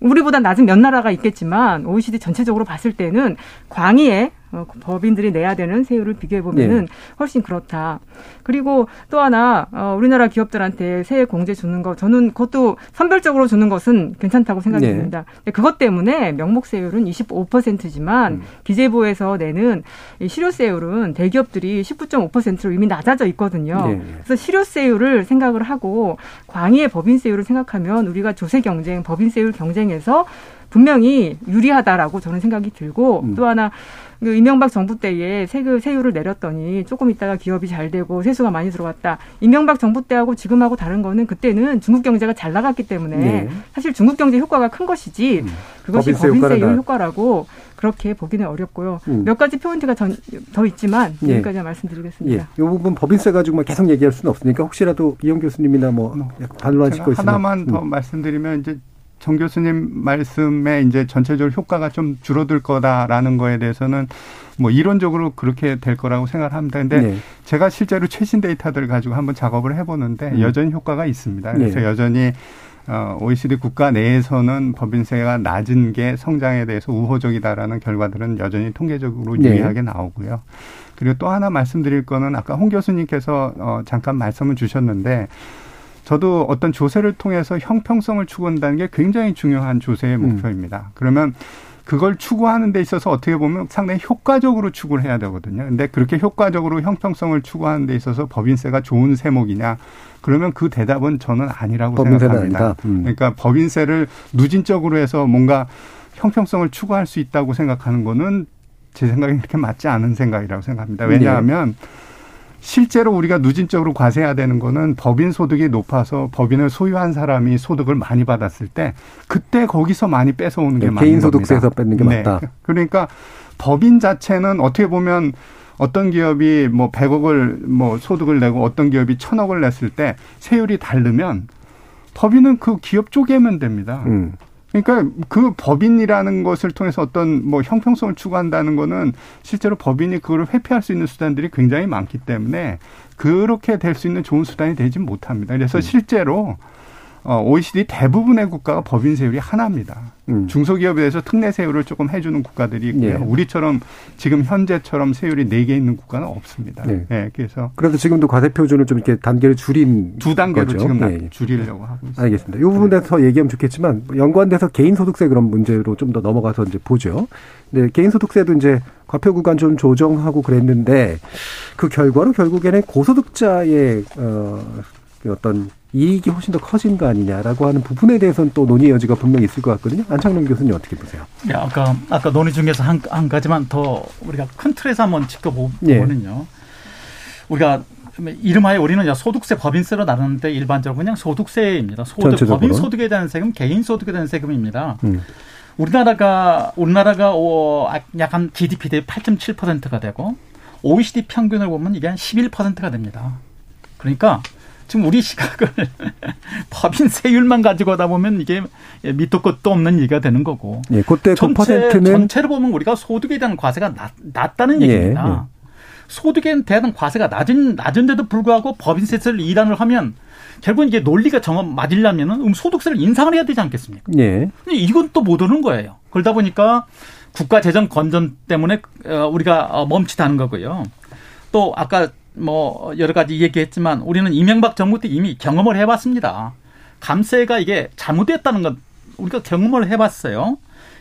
우리보다 낮은 몇 나라가 있겠지만 OECD 전체적으로 봤을 때는 광의의 어, 법인들이 내야 되는 세율을 비교해 보면은 네. 훨씬 그렇다. 그리고 또 하나 어, 우리나라 기업들한테 세액 공제 주는 거 저는 그것도 선별적으로 주는 것은 괜찮다고 생각이 네. 듭니다. 그것 때문에 명목 세율은 25%지만 음. 기재부에서 내는 이 실효세율은 대기업들이 19.5%로 이미 낮아져 있거든요. 네. 그래서 실효세율을 생각을 하고 광의의 법인세율을 생각하면 우리가 조세 경쟁, 법인세율 경쟁에서 분명히 유리하다라고 저는 생각이 들고 음. 또 하나 그 이명박 정부 때에 세금 세율을 내렸더니 조금 있다가 기업이 잘 되고 세수가 많이 들어왔다. 이명박 정부 때하고 지금하고 다른 거는 그때는 중국 경제가 잘 나갔기 때문에 네. 사실 중국 경제 효과가 큰 것이지 음. 그것이 법인세율 효과라고 그렇게 보기는 어렵고요. 음. 몇 가지 포인트가 전, 더 있지만 예. 여기까지 말씀드리겠습니다. 예. 이 부분 법인세 가지고 계속 얘기할 수는 없으니까 혹시라도 이영 교수님이나 뭐 반론하실 거 있으면 하나만 더 음. 말씀드리면 이제 정 교수님 말씀에 이제 전체적으로 효과가 좀 줄어들 거다라는 거에 대해서는 뭐 이론적으로 그렇게 될 거라고 생각을 합니다. 근데 네. 제가 실제로 최신 데이터들을 가지고 한번 작업을 해보는데 음. 여전히 효과가 있습니다. 그래서 네. 여전히 어, OECD 국가 내에서는 법인세가 낮은 게 성장에 대해서 우호적이다라는 결과들은 여전히 통계적으로 네. 유리하게 나오고요. 그리고 또 하나 말씀드릴 거는 아까 홍 교수님께서 어, 잠깐 말씀을 주셨는데 저도 어떤 조세를 통해서 형평성을 추구한다는 게 굉장히 중요한 조세의 음. 목표입니다. 음. 그러면 그걸 추구하는 데 있어서 어떻게 보면 상당히 효과적으로 추구를 해야 되거든요. 근데 그렇게 효과적으로 형평성을 추구하는 데 있어서 법인세가 좋은 세목이냐? 그러면 그 대답은 저는 아니라고 생각합니다. 음. 그러니까 법인세를 누진적으로 해서 뭔가 형평성을 추구할 수 있다고 생각하는 거는 제 생각에 그렇게 맞지 않은 생각이라고 생각합니다. 왜냐하면 네. 실제로 우리가 누진적으로 과세해야 되는 거는 법인 소득이 높아서 법인을 소유한 사람이 소득을 많이 받았을 때 그때 거기서 많이 뺏어오는 게 네, 맞는 개인 소득세에서 뺏는 게 네. 맞다. 그러니까 법인 자체는 어떻게 보면 어떤 기업이 뭐 100억을 뭐 소득을 내고 어떤 기업이 1000억을 냈을 때 세율이 다르면 법인은 그 기업 쪼개면 됩니다. 음. 그러니까 그 법인이라는 것을 통해서 어떤 뭐 형평성을 추구한다는 거는 실제로 법인이 그걸 회피할 수 있는 수단들이 굉장히 많기 때문에 그렇게 될 수 있는 좋은 수단이 되지 못합니다. 그래서 음. 실제로 어, OECD 대부분의 국가가 법인 세율이 하나입니다. 음. 중소기업에 대해서 특례 세율을 조금 해주는 국가들이 있고요. 예. 우리처럼 지금 현재처럼 세율이 네 개 있는 국가는 없습니다. 네. 네. 그래서 그래도 지금도 과세표준을 좀 이렇게 단계를 줄인 두 단계로 거죠. 지금 네. 줄이려고 하고 있습니다. 알겠습니다. 이 부분에 대해서 네. 얘기하면 좋겠지만 연관돼서 개인소득세 그런 문제로 좀 더 넘어가서 이제 보죠. 네, 개인소득세도 이제 과표 구간 좀 조정하고 그랬는데 그 결과로 결국에는 고소득자의 어, 그 어떤 이익이 훨씬 더 커진 거 아니냐라고 하는 부분에 대해서는 또 논의 여지가 분명히 있을 것 같거든요. 안창룡 교수님 어떻게 보세요? 네, 아까 아까 논의 중에서 한, 한 가지만 더 우리가 큰 틀에서 한번 지켜보면요. 예. 우리가 이름하여 우리는 소득세, 법인세로 나누는데 일반적으로 그냥 소득세입니다. 소득, 법인 소득에 대한 세금, 개인 소득에 대한 세금입니다. 음. 우리나라가 우리나라가 약한 GDP 대비 8.7%가 되고 OECD 평균을 보면 이게 한 11%가 됩니다. 그러니까 지금 우리 시각을 법인 세율만 가지고 하다 보면 이게 밑도 끝도 없는 얘기가 되는 거고. 예, 그때 전체, 그 전체로 보면 우리가 소득에 대한 과세가 낮, 낮다는 예, 얘기입니다. 예, 예. 소득에 대한 과세가 낮은, 낮은데도 불구하고 법인세를 일환을 하면 결국 이게 논리가 정확 맞으려면은 음, 소득세를 인상을 해야 되지 않겠습니까? 예. 이건 또 못 오는 거예요. 그러다 보니까 국가 재정 건전 때문에 어, 우리가 어, 멈칫하는 거고요. 또 아까 뭐 여러 가지 얘기했지만 우리는 이명박 정부 때 이미 경험을 해봤습니다. 감세가 이게 잘못됐다는 건 우리가 경험을 해봤어요.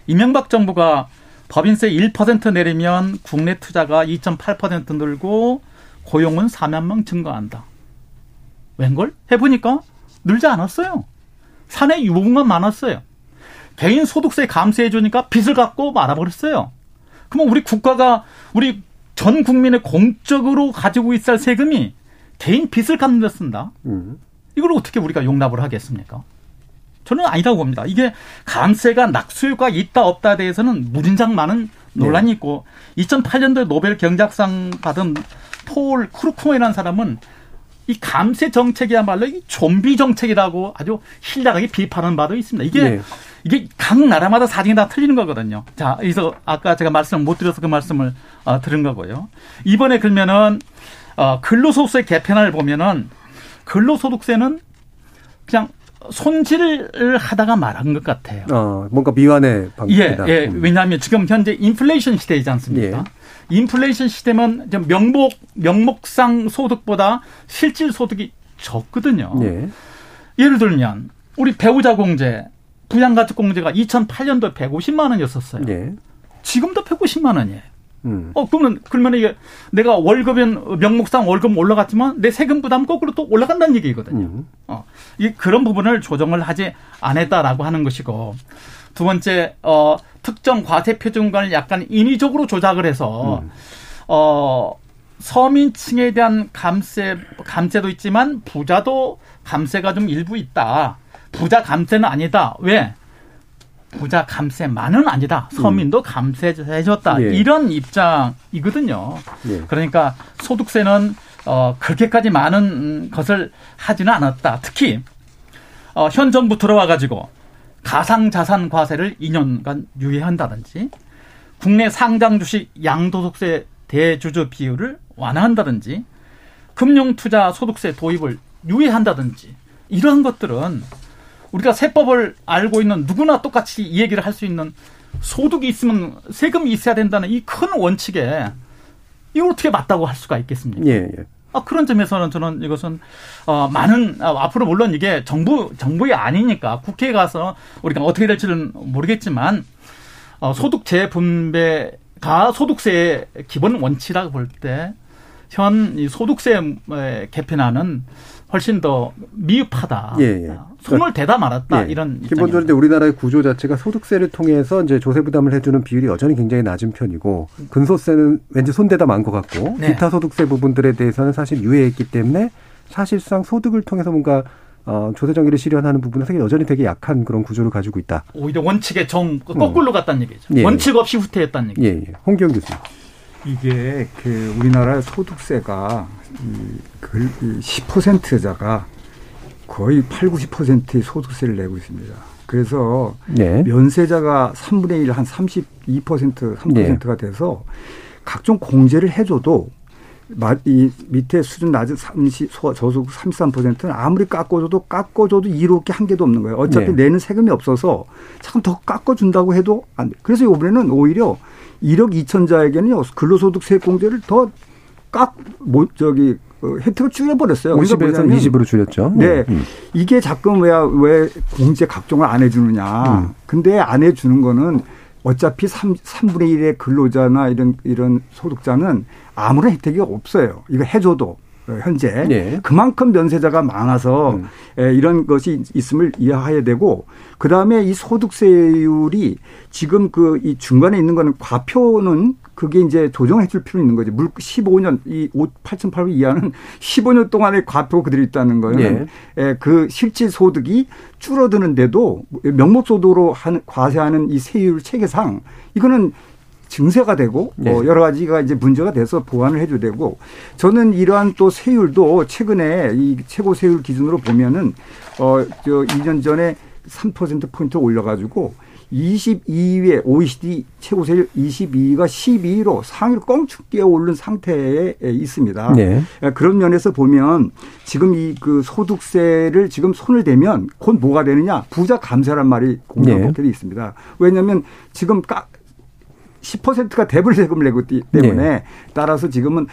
이명박 정부가 법인세 1% 내리면 국내 투자가 2.8% 늘고 고용은 4만 명 증가한다. 웬걸? 해보니까 늘지 않았어요. 사내 유보금만 많았어요. 개인 소득세 감세해주니까 빚을 갖고 말아버렸어요. 그러면 우리 국가가 우리 전 국민의 공적으로 가지고 있을 세금이 개인 빚을 갚는 데 쓴다. 음. 이걸 어떻게 우리가 용납을 하겠습니까? 저는 아니라고 봅니다. 이게 감세가 낙수효과 있다 없다에 대해서는 무진장 많은 논란이 네. 있고 2008년도에 노벨 경제학상 받은 폴 크루그먼이라는 사람은 이 감세 정책이야말로 이 좀비 정책이라고 아주 신랄하게 비판하는 바도 있습니다. 이게 네. 이게 각 나라마다 사정이 다 틀리는 거거든요. 자, 그래서 아까 제가 말씀을 못 드려서 그 말씀을 어, 들은 거고요. 이번에 그러면은 어, 근로소득세 개편을 보면은 근로소득세는 그냥 손질을 하다가 말한 것 같아요. 어, 뭔가 미완의 방식이다. 예, 예. 음. 왜냐하면 지금 현재 인플레이션 시대이지 않습니까? 예. 인플레이션 시대면 명목 명목상 소득보다 실질 소득이 적거든요. 예. 예를 들면 우리 배우자 공제 부양가족 공제가 2008년도에 150만 원이었었어요. 예. 지금도 150만 원이에요. 음. 어, 그러면, 그러면 이게 내가 월급은 명목상 월급 올라갔지만 내 세금 부담 거꾸로 또 올라간다는 얘기거든요. 음. 어, 이 그런 부분을 조정을 하지 않았다라고 하는 것이고 두 번째, 어, 특정 과세 표준관을 약간 인위적으로 조작을 해서, 음. 어, 서민층에 대한 감세, 감세도 있지만 부자도 감세가 좀 일부 있다. 부자 감세는 아니다. 왜? 부자 감세만은 아니다. 서민도 음. 감세해줬다. 예. 이런 입장이거든요. 예. 그러니까 소득세는 어 그렇게까지 많은 것을 하지는 않았다. 특히 어, 현 정부 들어와 가지고 가상 자산 과세를 2년간 유예한다든지 국내 상장 주식 양도소득세 대주주 비율을 완화한다든지 금융 투자 소득세 도입을 유예한다든지 이러한 것들은 우리가 세법을 알고 있는 누구나 똑같이 이 얘기를 할 수 있는 소득이 있으면 세금이 있어야 된다는 이 큰 원칙에 이걸 어떻게 맞다고 할 수가 있겠습니까? 예, 예. 아, 그런 점에서는 저는 이것은 어, 많은 아, 앞으로 물론 이게 정부 정부이 아니니까 국회에 가서 우리가 어떻게 될지는 모르겠지만 어, 소득 재분배가 소득세의 기본 원칙이라고 볼 때현 소득세 개편안은 훨씬 더 미흡하다. 예, 예. 손을 대다 말았다. 예. 이런 기본적으로 이제 우리나라의 구조 자체가 소득세를 통해서 이제 조세 부담을 해주는 비율이 여전히 굉장히 낮은 편이고 근소세는 왠지 손대다 만 것 같고 네. 기타 소득세 부분들에 대해서는 사실 유예했기 때문에 사실상 소득을 통해서 뭔가 어, 조세 정의를 실현하는 부분에서 여전히 되게 약한 그런 구조를 가지고 있다. 오히려 원칙의 정 거꾸로 갔다는 얘기죠. 예. 원칙 없이 후퇴했다는 얘기죠. 예, 예. 홍기영 교수님. 이게 그 우리나라 소득세가 그 10%자가 거의 8, 90%의 소득세를 내고 있습니다. 그래서 네. 면세자가 3분의 1, 한 32%, 3%가 돼서 각종 공제를 해줘도 이 밑에 수준 낮은 30, 저소득 33%는 아무리 깎아줘도 깎아줘도 이롭게 한 개도 없는 거예요. 어차피 네. 내는 세금이 없어서 참 더 깎아준다고 해도 안 돼. 그래서 이번에는 오히려 1억 2천자에게는 근로소득세 공제를 더 깎, 뭐, 저기, 어, 혜택을 줄여버렸어요. 50에서 20으로 줄였죠. 네. 음. 이게 자꾸 왜, 왜 공제 각종을 안 해주느냐. 음. 근데 안 해주는 거는 어차피 3, 3분의 1의 근로자나 이런, 이런 소득자는 아무런 혜택이 없어요. 이거 해줘도. 어, 현재 네. 그만큼 면세자가 많아서 음. 이런 것이 있음을 이해해야 되고 그 다음에 이 소득세율이 지금 그 이 중간에 있는 거는 과표는 그게 이제 조정해 줄 필요 있는 거지. 물 15년 이 8,800 이하는 15년 동안의 과표 그대로 있다는 거는 네. 그 실질 소득이 줄어드는데도 명목 소득으로 한 과세하는 이 세율 체계상 이거는 증세가 되고 네. 어, 여러 가지가 이제 문제가 돼서 보완을 해줘야 되고 저는 이러한 또 세율도 최근에 이 최고 세율 기준으로 보면은 어저 2년 전에 3% 포인트 올려가지고 22위에 OECD 최고 세율 22위가 12위로 상위를 껑충 뛰어 오른 상태에 있습니다. 네. 그런 면에서 보면 지금 이 그 소득세를 지금 손을 대면 곧 뭐가 되느냐 부자 감세란 말이 공정법들이 네. 있습니다. 왜냐하면 지금 10%가 대불 세금을 내고 있기 때문에 네. 따라서 지금은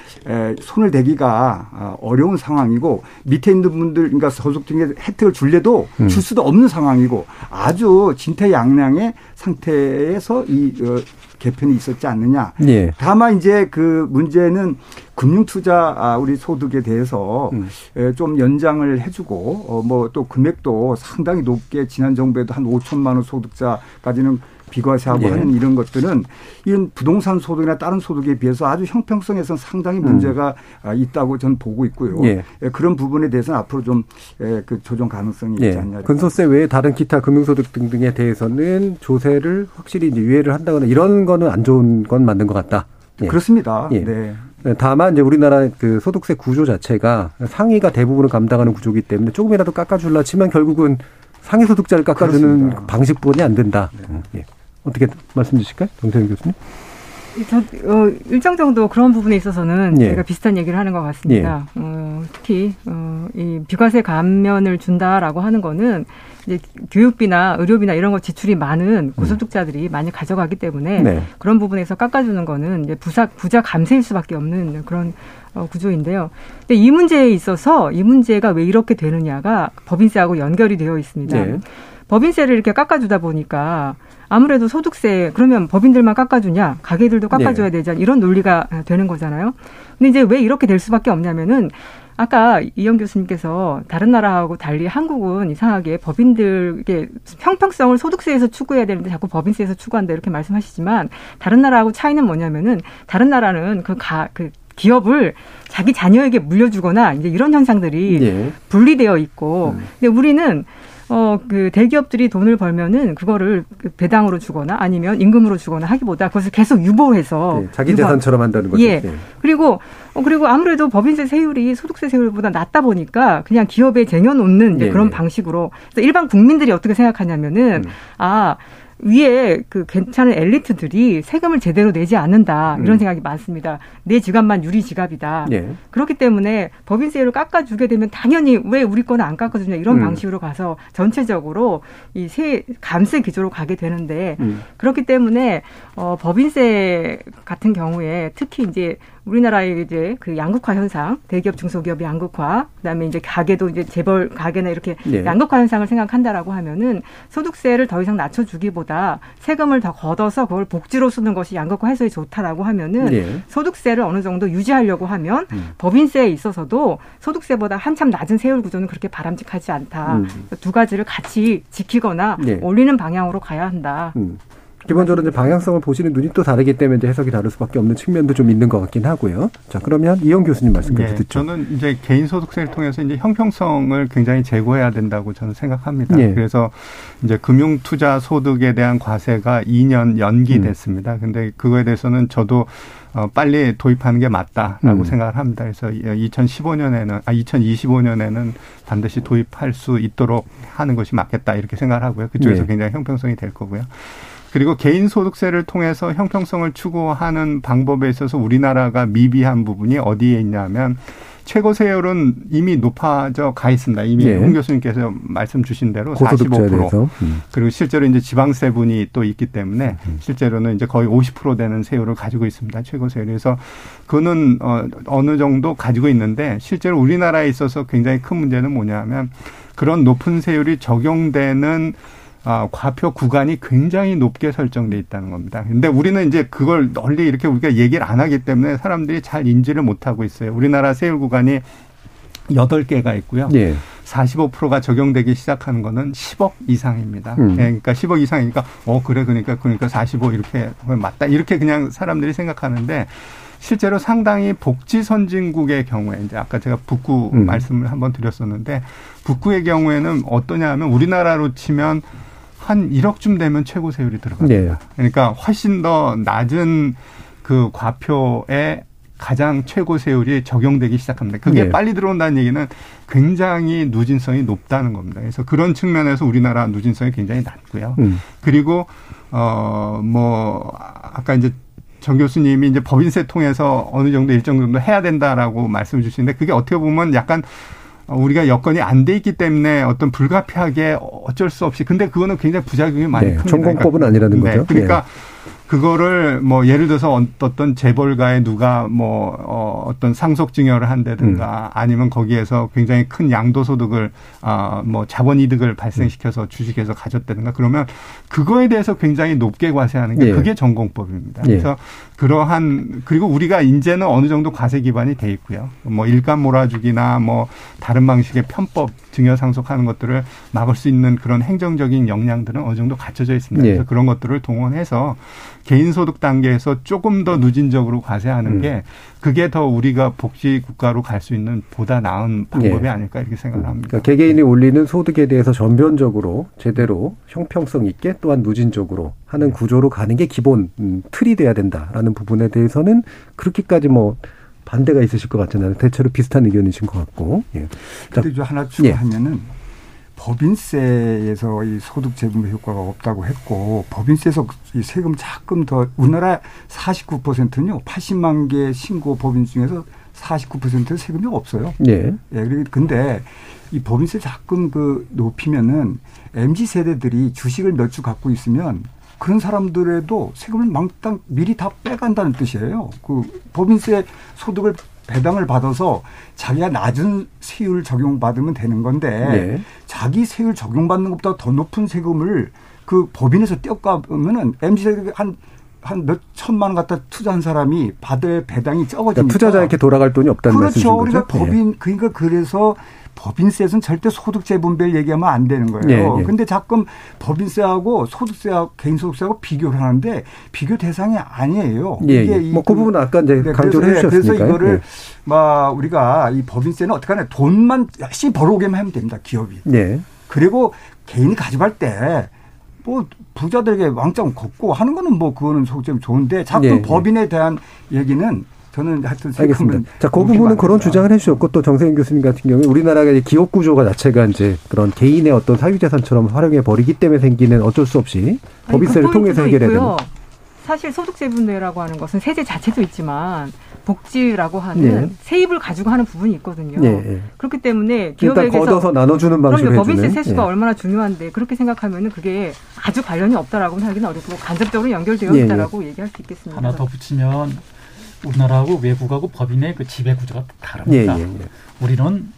손을 대기가 아, 어려운 상황이고 밑에 있는 분들 그러니까 소득 중에 혜택을 줄래도 음. 줄 수도 없는 상황이고 아주 진퇴양양의 상태에서 이 어, 개편이 있었지 않느냐. 네. 다만 이제 그 문제는 금융투자 아, 우리 소득에 대해서 음. 좀 연장을 해주고 어, 뭐또 금액도 상당히 높게 지난 정부에도 한 5천만 원 소득자까지는 비과세하고 예. 하는 이런 것들은 이런 부동산 소득이나 다른 소득에 비해서 아주 형평성에서는 상당히 문제가 음. 있다고 저는 보고 있고요. 예. 예. 그런 부분에 대해서는 앞으로 좀 그 조정 가능성이 있지 예. 않냐. 근소세 외에 다른 기타 금융소득 등등에 대해서는 조세를 확실히 이제 유예를 한다거나 이런 거는 안 좋은 건 맞는 것 같다. 예. 그렇습니다. 예. 네. 다만 이제 우리나라 그 소득세 구조 자체가 상위가 대부분을 감당하는 구조기 때문에 조금이라도 깎아줄라 치면 결국은 상위 소득자를 깎아주는 그렇습니다. 방식뿐이 안 된다. 네. 음, 예. 어떻게 말씀 주실까요? 정세현 교수님? 저, 어, 일정 정도 그런 부분에 있어서는 예. 제가 비슷한 얘기를 하는 것 같습니다. 예. 어, 특히, 어, 이 비과세 감면을 준다라고 하는 거는 이제 교육비나 의료비나 이런 거 지출이 많은 고소득자들이 음. 많이 가져가기 때문에 네. 그런 부분에서 깎아주는 거는 이제 부사, 부자 감세일 수밖에 없는 그런 어, 구조인데요. 근데 이 문제에 있어서 이 문제가 왜 이렇게 되느냐가 법인세하고 연결이 되어 있습니다. 네. 법인세를 이렇게 깎아주다 보니까 아무래도 소득세 그러면 법인들만 깎아주냐 가게들도 깎아줘야 네. 되지 이런 논리가 되는 거잖아요. 근데 이제 왜 이렇게 될 수밖에 없냐면은 아까 이영 교수님께서 다른 나라하고 달리 한국은 이상하게 법인들에게 형평성을 소득세에서 추구해야 되는데 자꾸 법인세에서 추구한다 이렇게 말씀하시지만 다른 나라하고 차이는 뭐냐면은 다른 나라는 그 가, 그 기업을 자기 자녀에게 물려주거나 이제 이런 현상들이 네. 분리되어 있고 음. 근데 우리는 어, 그 대기업들이 돈을 벌면은 그거를 그 배당으로 주거나 아니면 임금으로 주거나 하기보다 그것을 계속 유보해서 네, 자기 재산처럼 한다는 거죠. 예. 네. 그리고 어, 그리고 아무래도 법인세 세율이 소득세 세율보다 낮다 보니까 그냥 기업에 쟁여놓는 네, 그런 네. 방식으로 그래서 일반 국민들이 어떻게 생각하냐면은 음. 아 위에 그 괜찮은 엘리트들이 세금을 제대로 내지 않는다 이런 음. 생각이 많습니다. 내 지갑만 유리 지갑이다. 예. 그렇기 때문에 법인세를 깎아주게 되면 당연히 왜 우리 거는 안 깎아주냐 이런 음. 방식으로 가서 전체적으로 이 세 감세 기조로 가게 되는데 음. 그렇기 때문에 어 법인세 같은 경우에 특히 이제 우리나라의 이제 그 양극화 현상, 대기업 중소기업 양극화, 그다음에 이제 가게도 이제 재벌 가게나 이렇게 네. 양극화 현상을 생각한다라고 하면은 소득세를 더 이상 낮춰주기보다 세금을 더 걷어서 그걸 복지로 쓰는 것이 양극화 해소에 좋다라고 하면은 네. 소득세를 어느 정도 유지하려고 하면 음. 법인세에 있어서도 소득세보다 한참 낮은 세율 구조는 그렇게 바람직하지 않다. 음. 두 가지를 같이 지키거나 네. 올리는 방향으로 가야 한다. 음. 기본적으로 이제 방향성을 보시는 눈이 또 다르기 때문에 이제 해석이 다를 수밖에 없는 측면도 좀 있는 것 같긴 하고요. 자, 그러면 이영 교수님 말씀까지 네, 듣죠. 저는 이제 개인 소득세를 통해서 이제 형평성을 굉장히 제고해야 된다고 저는 생각합니다. 네. 그래서 이제 금융 투자 소득에 대한 과세가 2년 연기됐습니다. 음. 근데 그거에 대해서는 저도 어, 빨리 도입하는 게 맞다라고 음. 생각을 합니다. 그래서 2015년에는 아 2025년에는 반드시 도입할 수 있도록 하는 것이 맞겠다 이렇게 생각을 하고요. 그쪽에서 네. 굉장히 형평성이 될 거고요. 그리고 개인 소득세를 통해서 형평성을 추구하는 방법에 있어서 우리나라가 미비한 부분이 어디에 있냐면 최고 세율은 이미 높아져 가 있습니다. 이미 네. 홍 교수님께서 말씀 주신 대로 45% 음. 그리고 실제로 이제 지방세분이 또 있기 때문에 음. 실제로는 이제 거의 50% 되는 세율을 가지고 있습니다. 최고 세율. 그래서 그는 어 어느 정도 가지고 있는데 실제로 우리나라에 있어서 굉장히 큰 문제는 뭐냐면 그런 높은 세율이 적용되는 아, 과표 구간이 굉장히 높게 설정돼 있다는 겁니다. 근데 우리는 이제 그걸 널리 이렇게 우리가 얘기를 안 하기 때문에 사람들이 잘 인지를 못 하고 있어요. 우리나라 세율 구간이 여덟 개가 있고요. 예. 45%가 적용되기 시작하는 거는 10억 이상입니다. 음. 네, 그러니까 10억 이상이니까 어 그래 그러니까 그러니까 45 이렇게 맞다 이렇게 그냥 사람들이 생각하는데 실제로 상당히 복지 선진국의 경우에 이제 아까 제가 북구 음. 말씀을 한번 드렸었는데 북구의 경우에는 어떠냐 하면 우리나라로 치면 한 1억쯤 되면 최고 세율이 들어갑니다. 네. 그러니까 훨씬 더 낮은 그 과표에 가장 최고 세율이 적용되기 시작합니다. 그게 네. 빨리 들어온다는 얘기는 굉장히 누진성이 높다는 겁니다. 그래서 그런 측면에서 우리나라 누진성이 굉장히 낮고요. 음. 그리고 어 뭐 아까 이제 정 교수님이 이제 법인세 통해서 어느 정도 일정 정도 해야 된다라고 말씀 주시는데 그게 어떻게 보면 약간 어, 우리가 여건이 안 돼 있기 때문에 어떤 불가피하게 어쩔 수 없이 근데 그거는 굉장히 부작용이 많이 네, 큽니다. 전공법은 그러니까, 아니라는 네, 거죠. 그러니까 네. 그거를 뭐 예를 들어서 어떤 재벌가에 누가 뭐 어, 어떤 상속 증여를 한다든가 음. 아니면 거기에서 굉장히 큰 양도소득을 아뭐 자본 이득을 발생시켜서 음. 주식에서 가졌다든가 그러면 그거에 대해서 굉장히 높게 과세하는 게 예. 그게 전공법입니다. 예. 그래서 그러한 그리고 우리가 이제는 어느 정도 과세 기반이 돼 있고요. 뭐 일감 몰아주기나 뭐 다른 방식의 편법 증여 상속하는 것들을 막을 수 있는 그런 행정적인 역량들은 어느 정도 갖춰져 있습니다. 예. 그래서 그런 것들을 동원해서 개인 소득 단계에서 조금 더 누진적으로 과세하는 음. 게 그게 더 우리가 복지 국가로 갈 수 있는 보다 나은 방법이 예. 아닐까 이렇게 생각을 합니다. 그러니까 개개인이 올리는 소득에 대해서 전변적으로 제대로 형평성 있게 또한 누진적으로 하는 구조로 가는 게 기본 음, 틀이 돼야 된다라는 부분에 대해서는 그렇게까지 뭐 반대가 있으실 것 같잖아요. 대체로 비슷한 의견이신 것 같고. 예. 근데 하나 추가하면은 예. 법인세에서 이 소득 재분 효과가 없다고 했고 법인세에서 이 세금 자금 더 우리나라 49%는요 80만 개 신고 법인 중에서 49%는 세금이 없어요. 예. 예. 근데 이 법인세 자금 그 높이면은 mz 세대들이 주식을 몇 주 갖고 있으면 그런 사람들에도 세금을 망땅 미리 다 빼간다는 뜻이에요. 그 법인세 소득을 배당을 받아서 자기가 낮은 세율 적용받으면 되는 건데 네. 자기 세율 적용받는 것보다 더 높은 세금을 그 법인에서 떼어가면은 MZ 한 한몇 천만 원 갖다 투자한 사람이 받을 배당이 적어지니까 그러니까 투자자에게 돌아갈 돈이 없다는 그렇죠. 말씀이죠. 그러니까 법인 네. 그러니까 그래서 법인세에서는 절대 소득 재분배를 얘기하면 안 되는 거예요. 예, 예. 근데 자꾸 법인세하고 소득세하고 개인소득세하고 비교를 하는데 비교 대상이 아니에요. 예, 이게 예. 뭐그 부분 아까 이제 네, 강조를 그래서, 해주셨으니까. 그래서 이거를 예. 막 우리가 이 법인세는 어떻게 하냐 돈만 열심히 벌어오게만 하면 됩니다. 기업이. 예. 그리고 개인이 가져갈 때 뭐 부자들에게 왕창 걷고 하는 거는 뭐 그거는 속좀 좋은데 자꾸 네, 법인에 대한 얘기는 저는 하여튼 알겠습니다. 자, 그 부분은 그런 주장을 해주셨고 또 정세인 교수님 같은 경우에 우리나라가 기업 구조가 자체가 이제 그런 개인의 어떤 사유재산처럼 활용해 버리기 때문에 생기는 어쩔 수 없이 법인세를 그 통해서 해결해야 되는. 사실 소득세분배라고 하는 것은 세제 자체도 있지만 복지라고 하는 네. 세입을 가지고 하는 부분이 있거든요. 네. 그렇기 때문에 기업에게서 걷어서 나눠주는 방식으로 법인세 세수가 네. 얼마나 중요한데 그렇게 생각하면은 그게 아주 관련이 없다라고 하기는 어렵고 간접적으로 연결되어 네, 네. 있다라고 얘기할 수 있겠습니다. 하나 더 붙이면 우리나라하고 외국하고 법인의 그 지배 구조가 다릅니다. 우리는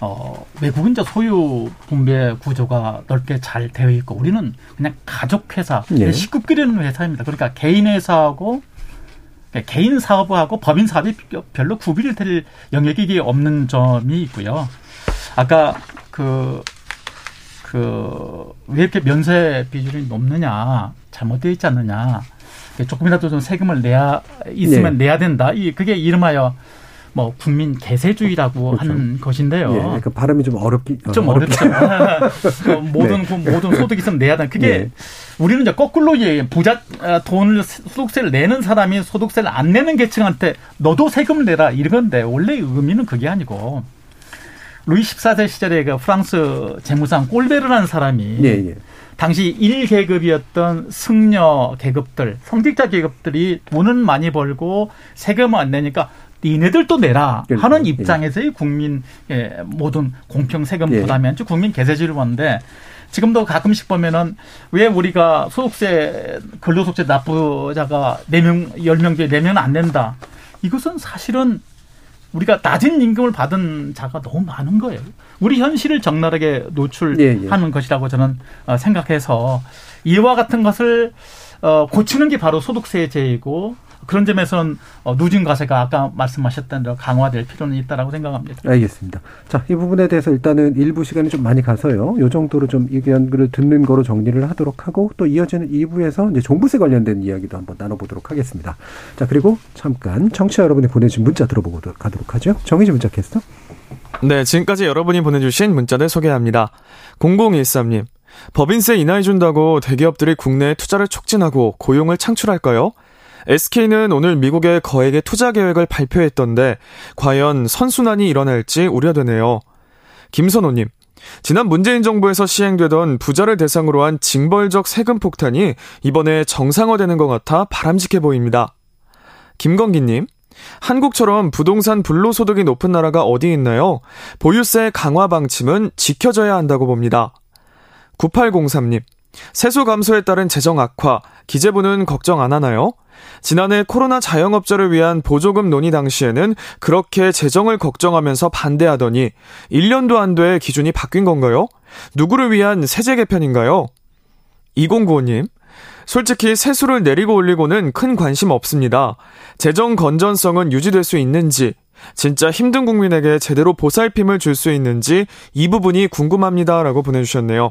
어, 외국은 이제 소유 분배 구조가 넓게 잘 되어 있고 우리는 그냥 가족 회사, 예. 식구끼리는 회사입니다. 그러니까 개인 회사하고 개인 사업하고 법인 사업이 별로 구분이 될 영역이 없는 점이 있고요. 아까 그, 그, 왜 이렇게 면세 비율이 높느냐, 잘못되어 있지 않느냐, 조금이라도 좀 세금을 내야, 있으면 네. 내야 된다. 이, 그게 이름하여 뭐 국민 개세주의라고 그렇죠. 하는 것인데요. 예, 그 발음이 좀 어렵기 좀 어, 렵죠 어, 모든 네. 모든 소득 있으면 내야 된 그게 네. 우리는 이제 거꾸로 예, 부자 아, 돈을 소득세를 내는 사람이 소득세를 안 내는 계층한테 너도 세금을 내라 이런 건데 원래 의미는 그게 아니고 루이 14세 시절에 그 프랑스 재무상 꼴베르라는 사람이 예, 예. 당시 1계급이었던 승려 계급들, 성직자 계급들이 돈은 많이 벌고 세금을 안 내니까 니네들도 내라 그러니까, 하는 예. 입장에서의 국민 의 모든 공평 세금 예. 부담이 아니죠. 국민 개세지를 보는데 지금도 가끔씩 보면은 왜 우리가 소득세 근로소득세 납부자가 4명 10명 중에 4명은 안 낸다. 이것은 사실은 우리가 낮은 임금을 받은 자가 너무 많은 거예요. 우리 현실을 적나라하게 노출하는 예, 예. 것이라고 저는 어, 생각해서 이와 같은 것을 어, 고치는 게 바로 소득세제이고 그런 점에서는 어, 누진 과세가 아까 말씀하셨던 대로 강화될 필요는 있다라고 생각합니다. 알겠습니다. 자, 이 부분에 대해서 일단은 일부 시간이 좀 많이 가서요. 요 정도로 좀 의견을 듣는 거로 정리를 하도록 하고 또 이어지는 2부에서 이제 종부세 관련된 이야기도 한번 나눠보도록 하겠습니다. 자, 그리고 잠깐 청취자 여러분이 보내주신 문자 들어보고 가도록 하죠. 정희지 문자 캐스터. 네, 지금까지 여러분이 보내주신 문자들 소개합니다. 0013님. 법인세 인하해준다고 대기업들이 국내에 투자를 촉진하고 고용을 창출할까요? SK는 오늘 미국의 거액의 투자 계획을 발표했던데 과연 선순환이 일어날지 우려되네요. 김선호님, 지난 문재인 정부에서 시행되던 부자를 대상으로 한 징벌적 세금 폭탄이 이번에 정상화되는 것 같아 바람직해 보입니다. 김건기님, 한국처럼 부동산 불로소득이 높은 나라가 어디 있나요? 보유세 강화 방침은 지켜져야 한다고 봅니다. 9803님, 세수 감소에 따른 재정 악화, 기재부는 걱정 안 하나요? 지난해 코로나 자영업자를 위한 보조금 논의 당시에는 그렇게 재정을 걱정하면서 반대하더니 1년도 안 돼 기준이 바뀐 건가요? 누구를 위한 세제 개편인가요? 2095님, 솔직히 세수를 내리고 올리고는 큰 관심 없습니다. 재정 건전성은 유지될 수 있는지, 진짜 힘든 국민에게 제대로 보살핌을 줄 수 있는지 이 부분이 궁금합니다. 라고 보내주셨네요.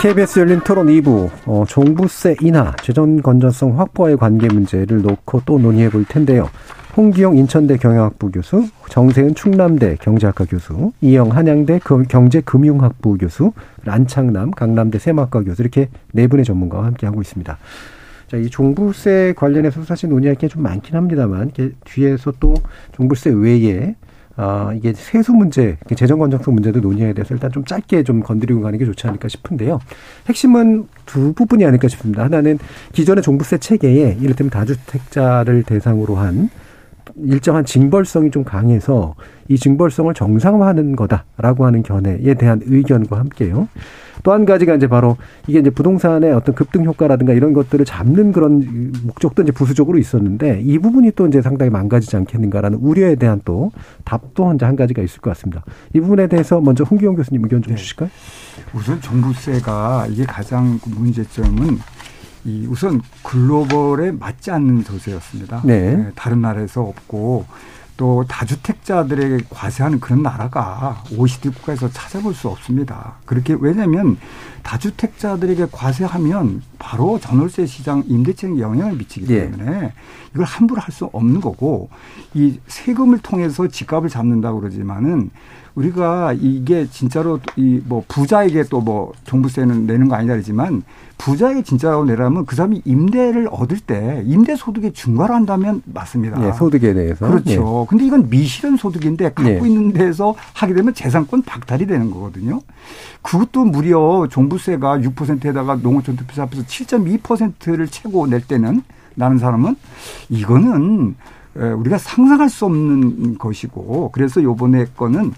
KBS 열린 토론 2부, 어, 종부세 인하, 재정 건전성 확보와의 관계 문제를 놓고 또 논의해 볼 텐데요. 홍기용 인천대 경영학부 교수, 정세은 충남대 경제학과 교수, 이영 한양대 경제금융학부 교수, 안창남 강남대 세마과 교수 이렇게 네 분의 전문가와 함께 하고 있습니다. 자, 이 종부세 관련해서 사실 논의할 게 좀 많긴 합니다만 뒤에서 또 종부세 외에 아, 이게 세수 문제, 재정 건전성 문제도 논의해야 돼서 일단 좀 짧게 좀 건드리고 가는 게 좋지 않을까 싶은데요. 핵심은 두 부분이 아닐까 싶습니다. 하나는 기존의 종부세 체계에 이를테면 다주택자를 대상으로 한 일정한 징벌성이 좀 강해서 이 징벌성을 정상화하는 거다라고 하는 견해에 대한 의견과 함께요. 또 한 가지가 이제 바로 이게 이제 부동산의 어떤 급등 효과라든가 이런 것들을 잡는 그런 목적도 이제 부수적으로 있었는데 이 부분이 또 이제 상당히 망가지지 않겠는가라는 우려에 대한 또 답도 이제 한 가지가 있을 것 같습니다. 이 부분에 대해서 먼저 홍기영 교수님 의견 좀 네. 주실까요? 우선 종부세가 이게 가장 문제점은 이 우선 글로벌에 맞지 않는 조세였습니다. 네. 네, 다른 나라에서 없고 또 다주택자들에게 과세하는 그런 나라가 OECD 국가에서 찾아볼 수 없습니다. 그렇게 왜냐하면 다주택자들에게 과세하면 바로 전월세 시장 임대차에 영향을 미치기 예. 때문에 예. 이걸 함부로 할 수 없는 거고 이 세금을 통해서 집값을 잡는다고 그러지만은 우리가 이게 진짜로 이 뭐 부자에게 또 뭐 종부세는 내는 거 아니다 그러지만 부자에게 진짜라고 내라면 그 사람이 임대를 얻을 때 임대 소득이 증가를 한다면 맞습니다. 예, 소득에 대해서. 그렇죠. 예. 근데 이건 미실현 소득인데 갖고 예. 있는 데서 하게 되면 재산권 박탈이 되는 거거든요. 그것도 무려 종부 세가 6%에다가 농어촌 투표세 합해서 7.2%를 채고 낼 때는 나는 사람은 이거는 우리가 상상할 수 없는 것이고 그래서 요번에 거는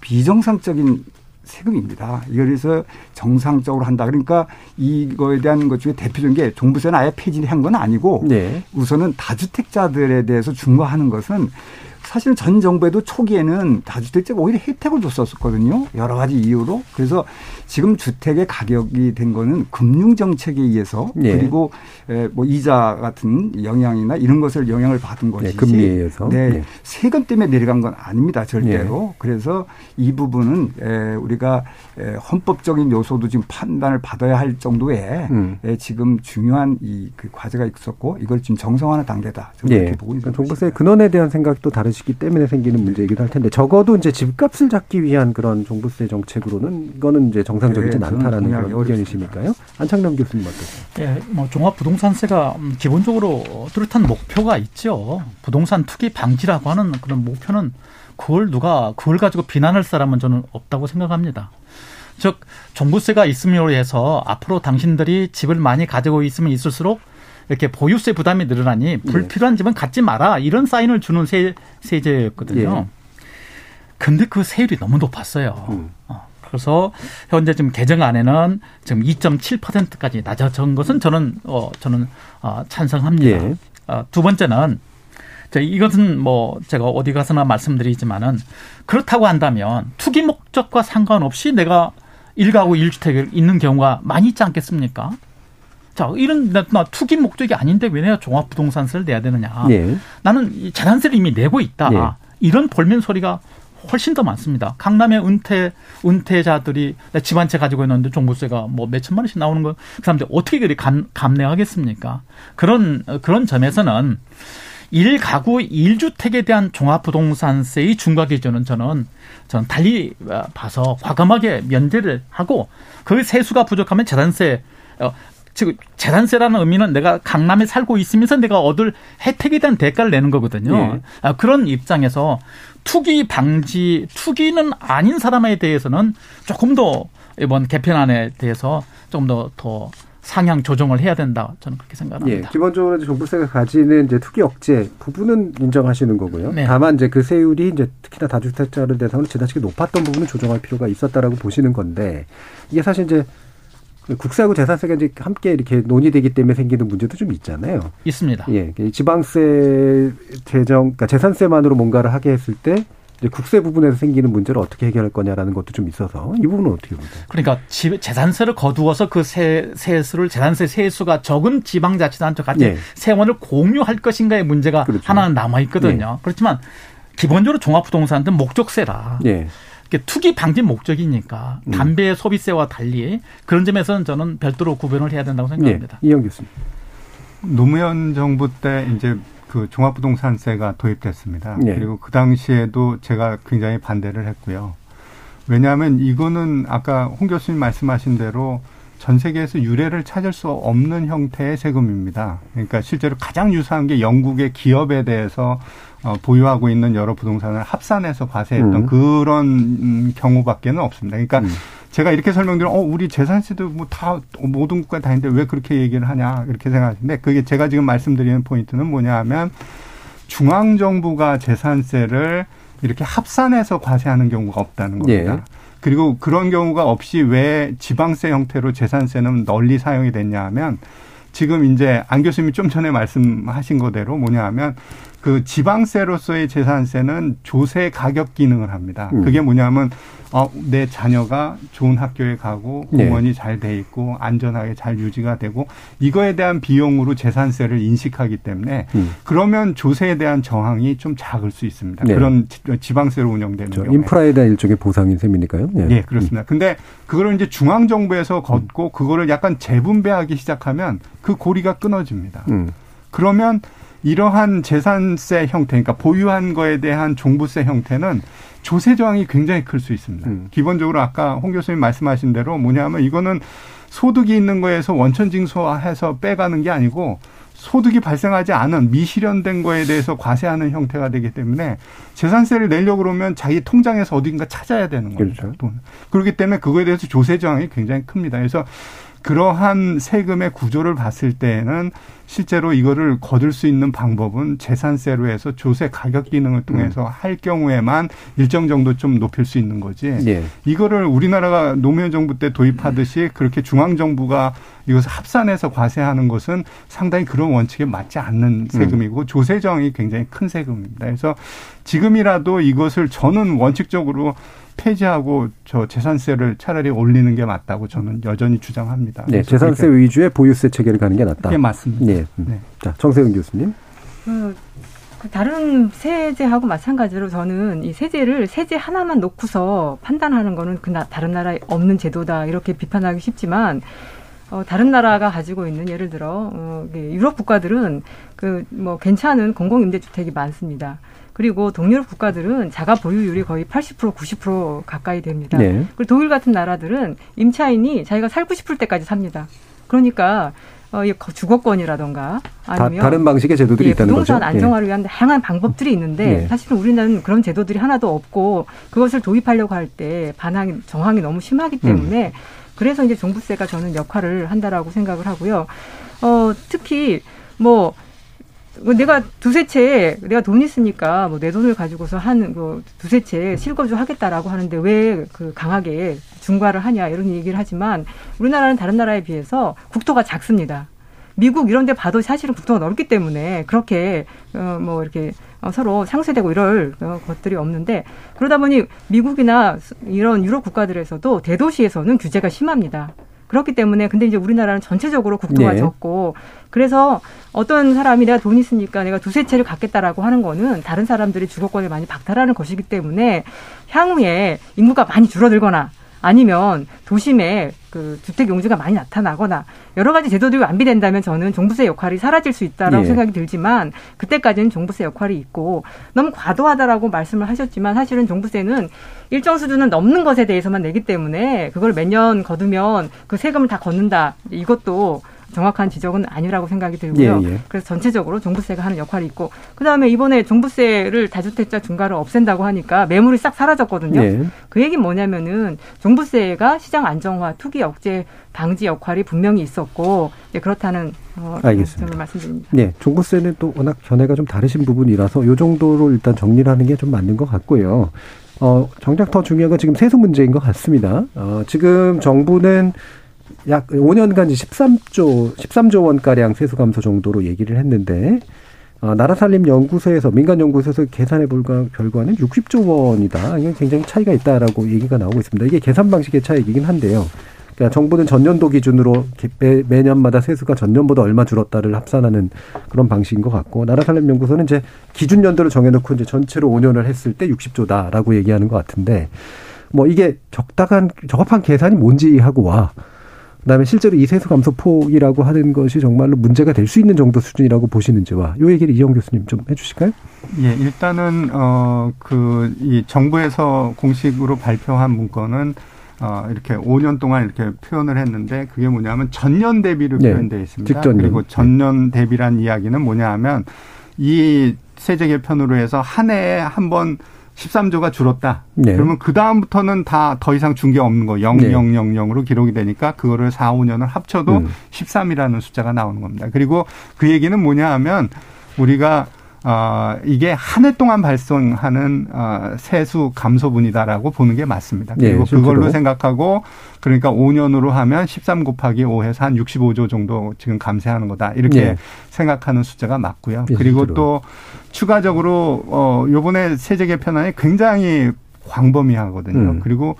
비정상적인 세금입니다. 이거에서 정상적으로 한다. 그러니까 이거에 대한 것 중에 대표적인 게 종부세는 아예 폐지한 건 아니고 네. 우선은 다주택자들에 대해서 중과하는 것은 사실은 전 정부에도 초기에는 다주택자가 오히려 혜택을 줬었거든요. 여러 가지 이유로. 그래서 지금 주택의 가격이 된 거는 금융 정책에 의해서 네. 그리고 뭐 이자 같은 영향이나 이런 것을 영향을 받은 네, 것이지. 네, 금리에 의해서. 네, 네. 세금 때문에 내려간 건 아닙니다. 절대로. 네. 그래서 이 부분은 우리가 헌법적인 요소도 지금 판단을 받아야 할 정도의 음. 지금 중요한 이 그 과제가 있었고 이걸 지금 정상화하는 단계다. 저는 네. 이렇게 보고 있습니다. 종부세 근원에 대한 생각도 다르시 기 때문에 생기는 문제이기도 할 텐데 적어도 이제 집값을 잡기 위한 그런 종부세 정책으로는 이거는 이제 정 정상적이진 네, 않다라는 그런 의견이시니까요. 안창남 교수님 어떠세요? 예, 뭐 종합부동산세가 음, 기본적으로 뚜렷한 목표가 있죠. 부동산 투기 방지라고 하는 그런 목표는 그걸 누가 그걸 가지고 비난할 사람은 저는 없다고 생각합니다. 즉 종부세가 있음으로 해서 앞으로 당신들이 집을 많이 가지고 있으면 있을수록 이렇게 보유세 부담이 늘어나니 예. 불필요한 집은 갖지 마라 이런 사인을 주는 세, 세제였거든요. 예. 근데 그 세율이 너무 높았어요. 음. 어. 그래서 현재 지금 개정안에는 지금 2.7%까지 낮아진 것은 저는 어 저는 어 찬성합니다. 예. 어, 두 번째는 이것은 뭐 제가 어디 가서나 말씀드리지만은 그렇다고 한다면 투기 목적과 상관없이 내가 일가구 일주택을 있는 경우가 많이 있지 않겠습니까? 자, 이런 나 투기 목적이 아닌데 왜 내가 종합부동산세를 내야 되느냐? 예. 나는 재산세를 이미 내고 있다. 예. 이런 볼멘 소리가 훨씬 더 많습니다. 강남의 은퇴 은퇴자들이 집 한 채 가지고 있는데 종부세가 뭐 몇천만 원씩 나오는 거 그 사람들 어떻게 그리 감, 감내하겠습니까? 그런 그런 점에서는 일 가구 일주택에 대한 종합부동산세의 중과 기준은 저는 저는 달리 봐서 과감하게 면제를 하고 그 세수가 부족하면 재산세 어, 즉 재산세라는 의미는 내가 강남에 살고 있으면서 내가 얻을 혜택에 대한 대가를 내는 거거든요. 네. 아, 그런 입장에서 투기 방지, 투기는 아닌 사람에 대해서는 조금 더 이번 개편안에 대해서 조금 더, 더 상향 조정을 해야 된다. 저는 그렇게 생각합니다. 예, 기본적으로 종부세가 가지는 이제 투기 억제 부분은 인정하시는 거고요. 네. 다만 이제 그 세율이 이제 특히나 다주택자를 대상으로 지나치게 높았던 부분은 조정할 필요가 있었다라고 보시는 건데 이게 사실 이제 국세하고 재산세가 이제 함께 이렇게 논의되기 때문에 생기는 문제도 좀 있잖아요. 있습니다. 예, 지방세 재정, 그러니까 재산세만으로 뭔가를 하게 했을 때 국세 부분에서 생기는 문제를 어떻게 해결할 거냐라는 것도 좀 있어서 이 부분은 어떻게 보세요? 그러니까 재산세를 거두어서 그 세, 세수를 재산세 세수가 적은 지방자치단체 같이 예. 세원을 공유할 것인가의 문제가 그렇죠. 하나는 남아 있거든요. 예. 그렇지만 기본적으로 종합부동산은 목적세라. 예. 투기 방지 목적이니까 음. 담배 소비세와 달리 그런 점에서는 저는 별도로 구별을 해야 된다고 생각합니다. 네. 이영 교수님. 노무현 정부 때 이제 그 종합부동산세가 도입됐습니다. 네. 그리고 그 당시에도 제가 굉장히 반대를 했고요. 왜냐하면 이거는 아까 홍 교수님 말씀하신 대로 전 세계에서 유례를 찾을 수 없는 형태의 세금입니다. 그러니까 실제로 가장 유사한 게 영국의 기업에 대해서 어, 보유하고 있는 여러 부동산을 합산해서 과세했던 음. 그런 음, 경우밖에는 없습니다. 그러니까 음. 제가 이렇게 설명드리면 어 우리 재산세도 뭐 다 모든 국가 다 있는데 왜 그렇게 얘기를 하냐 이렇게 생각하시는데 그게 제가 지금 말씀드리는 포인트는 뭐냐하면 중앙 정부가 재산세를 이렇게 합산해서 과세하는 경우가 없다는 겁니다. 예. 그리고 그런 경우가 없이 왜 지방세 형태로 재산세는 널리 사용이 됐냐 하면 지금 이제 안 교수님이 좀 전에 말씀하신 거대로 뭐냐 하면 그 지방세로서의 재산세는 조세 가격 기능을 합니다. 음. 그게 뭐냐면 어, 내 자녀가 좋은 학교에 가고 네. 공원이 네. 잘돼 있고 안전하게 잘 유지가 되고 이거에 대한 비용으로 재산세를 인식하기 때문에 음. 그러면 조세에 대한 저항이 좀 작을 수 있습니다. 네. 그런 지방세로 운영되는 경우 인프라에 대한 일종의 보상인 셈이니까요. 네, 네 그렇습니다. 음. 근데 그거를 이제 중앙 정부에서 걷고 그거를 약간 재분배하기 시작하면 그 고리가 끊어집니다. 음. 그러면 이러한 재산세 형태, 그러니까 보유한 거에 대한 종부세 형태는 조세 저항이 굉장히 클 수 있습니다. 음. 기본적으로 아까 홍 교수님 말씀하신 대로 뭐냐면 이거는 소득이 있는 거에서 원천 징수해서 빼가는 게 아니고 소득이 발생하지 않은 미실현된 거에 대해서 과세하는 형태가 되기 때문에 재산세를 내려고 그러면 자기 통장에서 어딘가 찾아야 되는 거죠. 그렇죠. 돈. 그렇기 때문에 그거에 대해서 조세 저항이 굉장히 큽니다. 그래서 그러한 세금의 구조를 봤을 때는 실제로 이거를 거둘 수 있는 방법은 재산세로 해서 조세 가격 기능을 통해서 음. 할 경우에만 일정 정도 좀 높일 수 있는 거지. 예. 이거를 우리나라가 노무현 정부 때 도입하듯이 그렇게 중앙 정부가 이것을 합산해서 과세하는 것은 상당히 그런 원칙에 맞지 않는 세금이고 음. 조세 정이 굉장히 큰 세금입니다. 그래서 지금이라도 이것을 저는 원칙적으로 폐지하고 저 재산세를 차라리 올리는 게 맞다고 저는 여전히 주장합니다. 네, 재산세 위주의 보유세 체계를 가는 게 낫다. 네, 맞습니다. 네. 네. 자, 정세훈 교수님. 그, 그 다른 세제하고 마찬가지로 저는 이 세제를 세제 하나만 놓고서 판단하는 거는 그 나, 다른 나라에 없는 제도다 이렇게 비판하기 쉽지만 어, 다른 나라가 가지고 있는 예를 들어 어, 유럽 국가들은 그 뭐 괜찮은 공공임대주택이 많습니다. 그리고 동유럽 국가들은 자가 보유율이 거의 80% 90% 가까이 됩니다. 네. 그리고 독일 같은 나라들은 임차인이 자기가 살고 싶을 때까지 삽니다. 그러니까 어, 주거권이라던가 아니면 다, 른 방식의 제도들이 예, 있다는 부동산 거죠. 부동산 안정화를 위한 다양한 방법들이 있는데 예. 사실은 우리는 그런 제도들이 하나도 없고 그것을 도입하려고 할 때 반항이 정황이 너무 심하기 때문에 음. 그래서 이제 종부세가 저는 역할을 한다라고 생각을 하고요. 어, 특히 뭐뭐 내가 두세 채 내가 돈 있으니까 뭐 내 돈을 가지고서 한 뭐 두세 채 실거주 하겠다라고 하는데 왜 그 강하게 중과를 하냐 이런 얘기를 하지만 우리나라는 다른 나라에 비해서 국토가 작습니다. 미국 이런 데 봐도 사실은 국토가 넓기 때문에 그렇게 어 뭐 이렇게 어, 서로 상쇄되고 이럴 어, 것들이 없는데 그러다 보니 미국이나 이런 유럽 국가들에서도 대도시에서는 규제가 심합니다. 그렇기 때문에 근데 이제 우리나라는 전체적으로 국토가 네. 적고 그래서 어떤 사람이 내가 돈 있으니까 내가 두세 채를 갖겠다라고 하는 거는 다른 사람들이 주거권을 많이 박탈하는 것이기 때문에 향후에 인구가 많이 줄어들거나 아니면 도심에 그 주택 용지가 많이 나타나거나 여러 가지 제도들이 완비된다면 저는 종부세 역할이 사라질 수 있다라고 예. 생각이 들지만 그때까지는 종부세 역할이 있고 너무 과도하다라고 말씀을 하셨지만 사실은 종부세는 일정 수준은 넘는 것에 대해서만 내기 때문에 그걸 매년 거두면 그 세금을 다 걷는다 이것도 정확한 지적은 아니라고 생각이 들고요. 예, 예. 그래서 전체적으로 종부세가 하는 역할이 있고 그다음에 이번에 종부세를 다주택자 중과를 없앤다고 하니까 매물이 싹 사라졌거든요. 예. 그 얘기는 뭐냐면은 종부세가 시장 안정화, 투기 억제 방지 역할이 분명히 있었고 네, 그렇다는 어, 알겠습니다. 말씀드립니다. 네, 종부세는 또 워낙 견해가 좀 다르신 부분이라서 요 정도로 일단 정리를 하는 게 좀 맞는 것 같고요. 어, 정작 더 중요한 건 지금 세수 문제인 것 같습니다. 어, 지금 정부는 약 5년간 13조 13조 원 가량 세수 감소 정도로 얘기를 했는데 어, 나라살림연구소에서 민간연구소에서 계산해 볼 결과는 60조 원이다. 이게 굉장히 차이가 있다라고 얘기가 나오고 있습니다. 이게 계산 방식의 차이이긴 한데요. 그러니까 정부는 전년도 기준으로 매, 매년마다 세수가 전년보다 얼마 줄었다를 합산하는 그런 방식인 것 같고 나라살림연구소는 이제 기준 연도를 정해놓고 이제 전체로 5년을 했을 때 60조다라고 얘기하는 것 같은데 뭐 이게 적당한 적합한 계산이 뭔지 하고 와 그다음에 실제로 이 세수 감소 폭이라고 하는 것이 정말로 문제가 될 수 있는 정도 수준이라고 보시는지와 요 얘기를 이영 교수님 좀 해주실까요? 예, 일단은 어 그 이 정부에서 공식으로 발표한 문건은 어, 이렇게 5년 동안 이렇게 표현을 했는데 그게 뭐냐면 전년 대비로 네. 표현되어 있습니다. 직전년. 그리고 전년 대비란 이야기는 뭐냐 하면 이 세제 개편으로 해서 한 해에 한번 13조가 줄었다. 네. 그러면 그 다음부터는 다 더 이상 준 게 없는 거 0000으로 네. 기록이 되니까 그거를 4, 5년을 합쳐도 음. 13이라는 숫자가 나오는 겁니다. 그리고 그 얘기는 뭐냐 하면 우리가 어, 이게 한 해 동안 발생하는 어, 세수 감소분이다라고 보는 게 맞습니다. 네, 그리고 네, 그걸로 생각하고 그러니까 5년으로 하면 13 곱하기 5해서 한 65조 정도 지금 감세하는 거다. 이렇게 네. 생각하는 숫자가 맞고요. 네, 그리고 실제로. 또 추가적으로 어 요번에 세제 개편안이 굉장히 광범위하거든요. 음. 그리고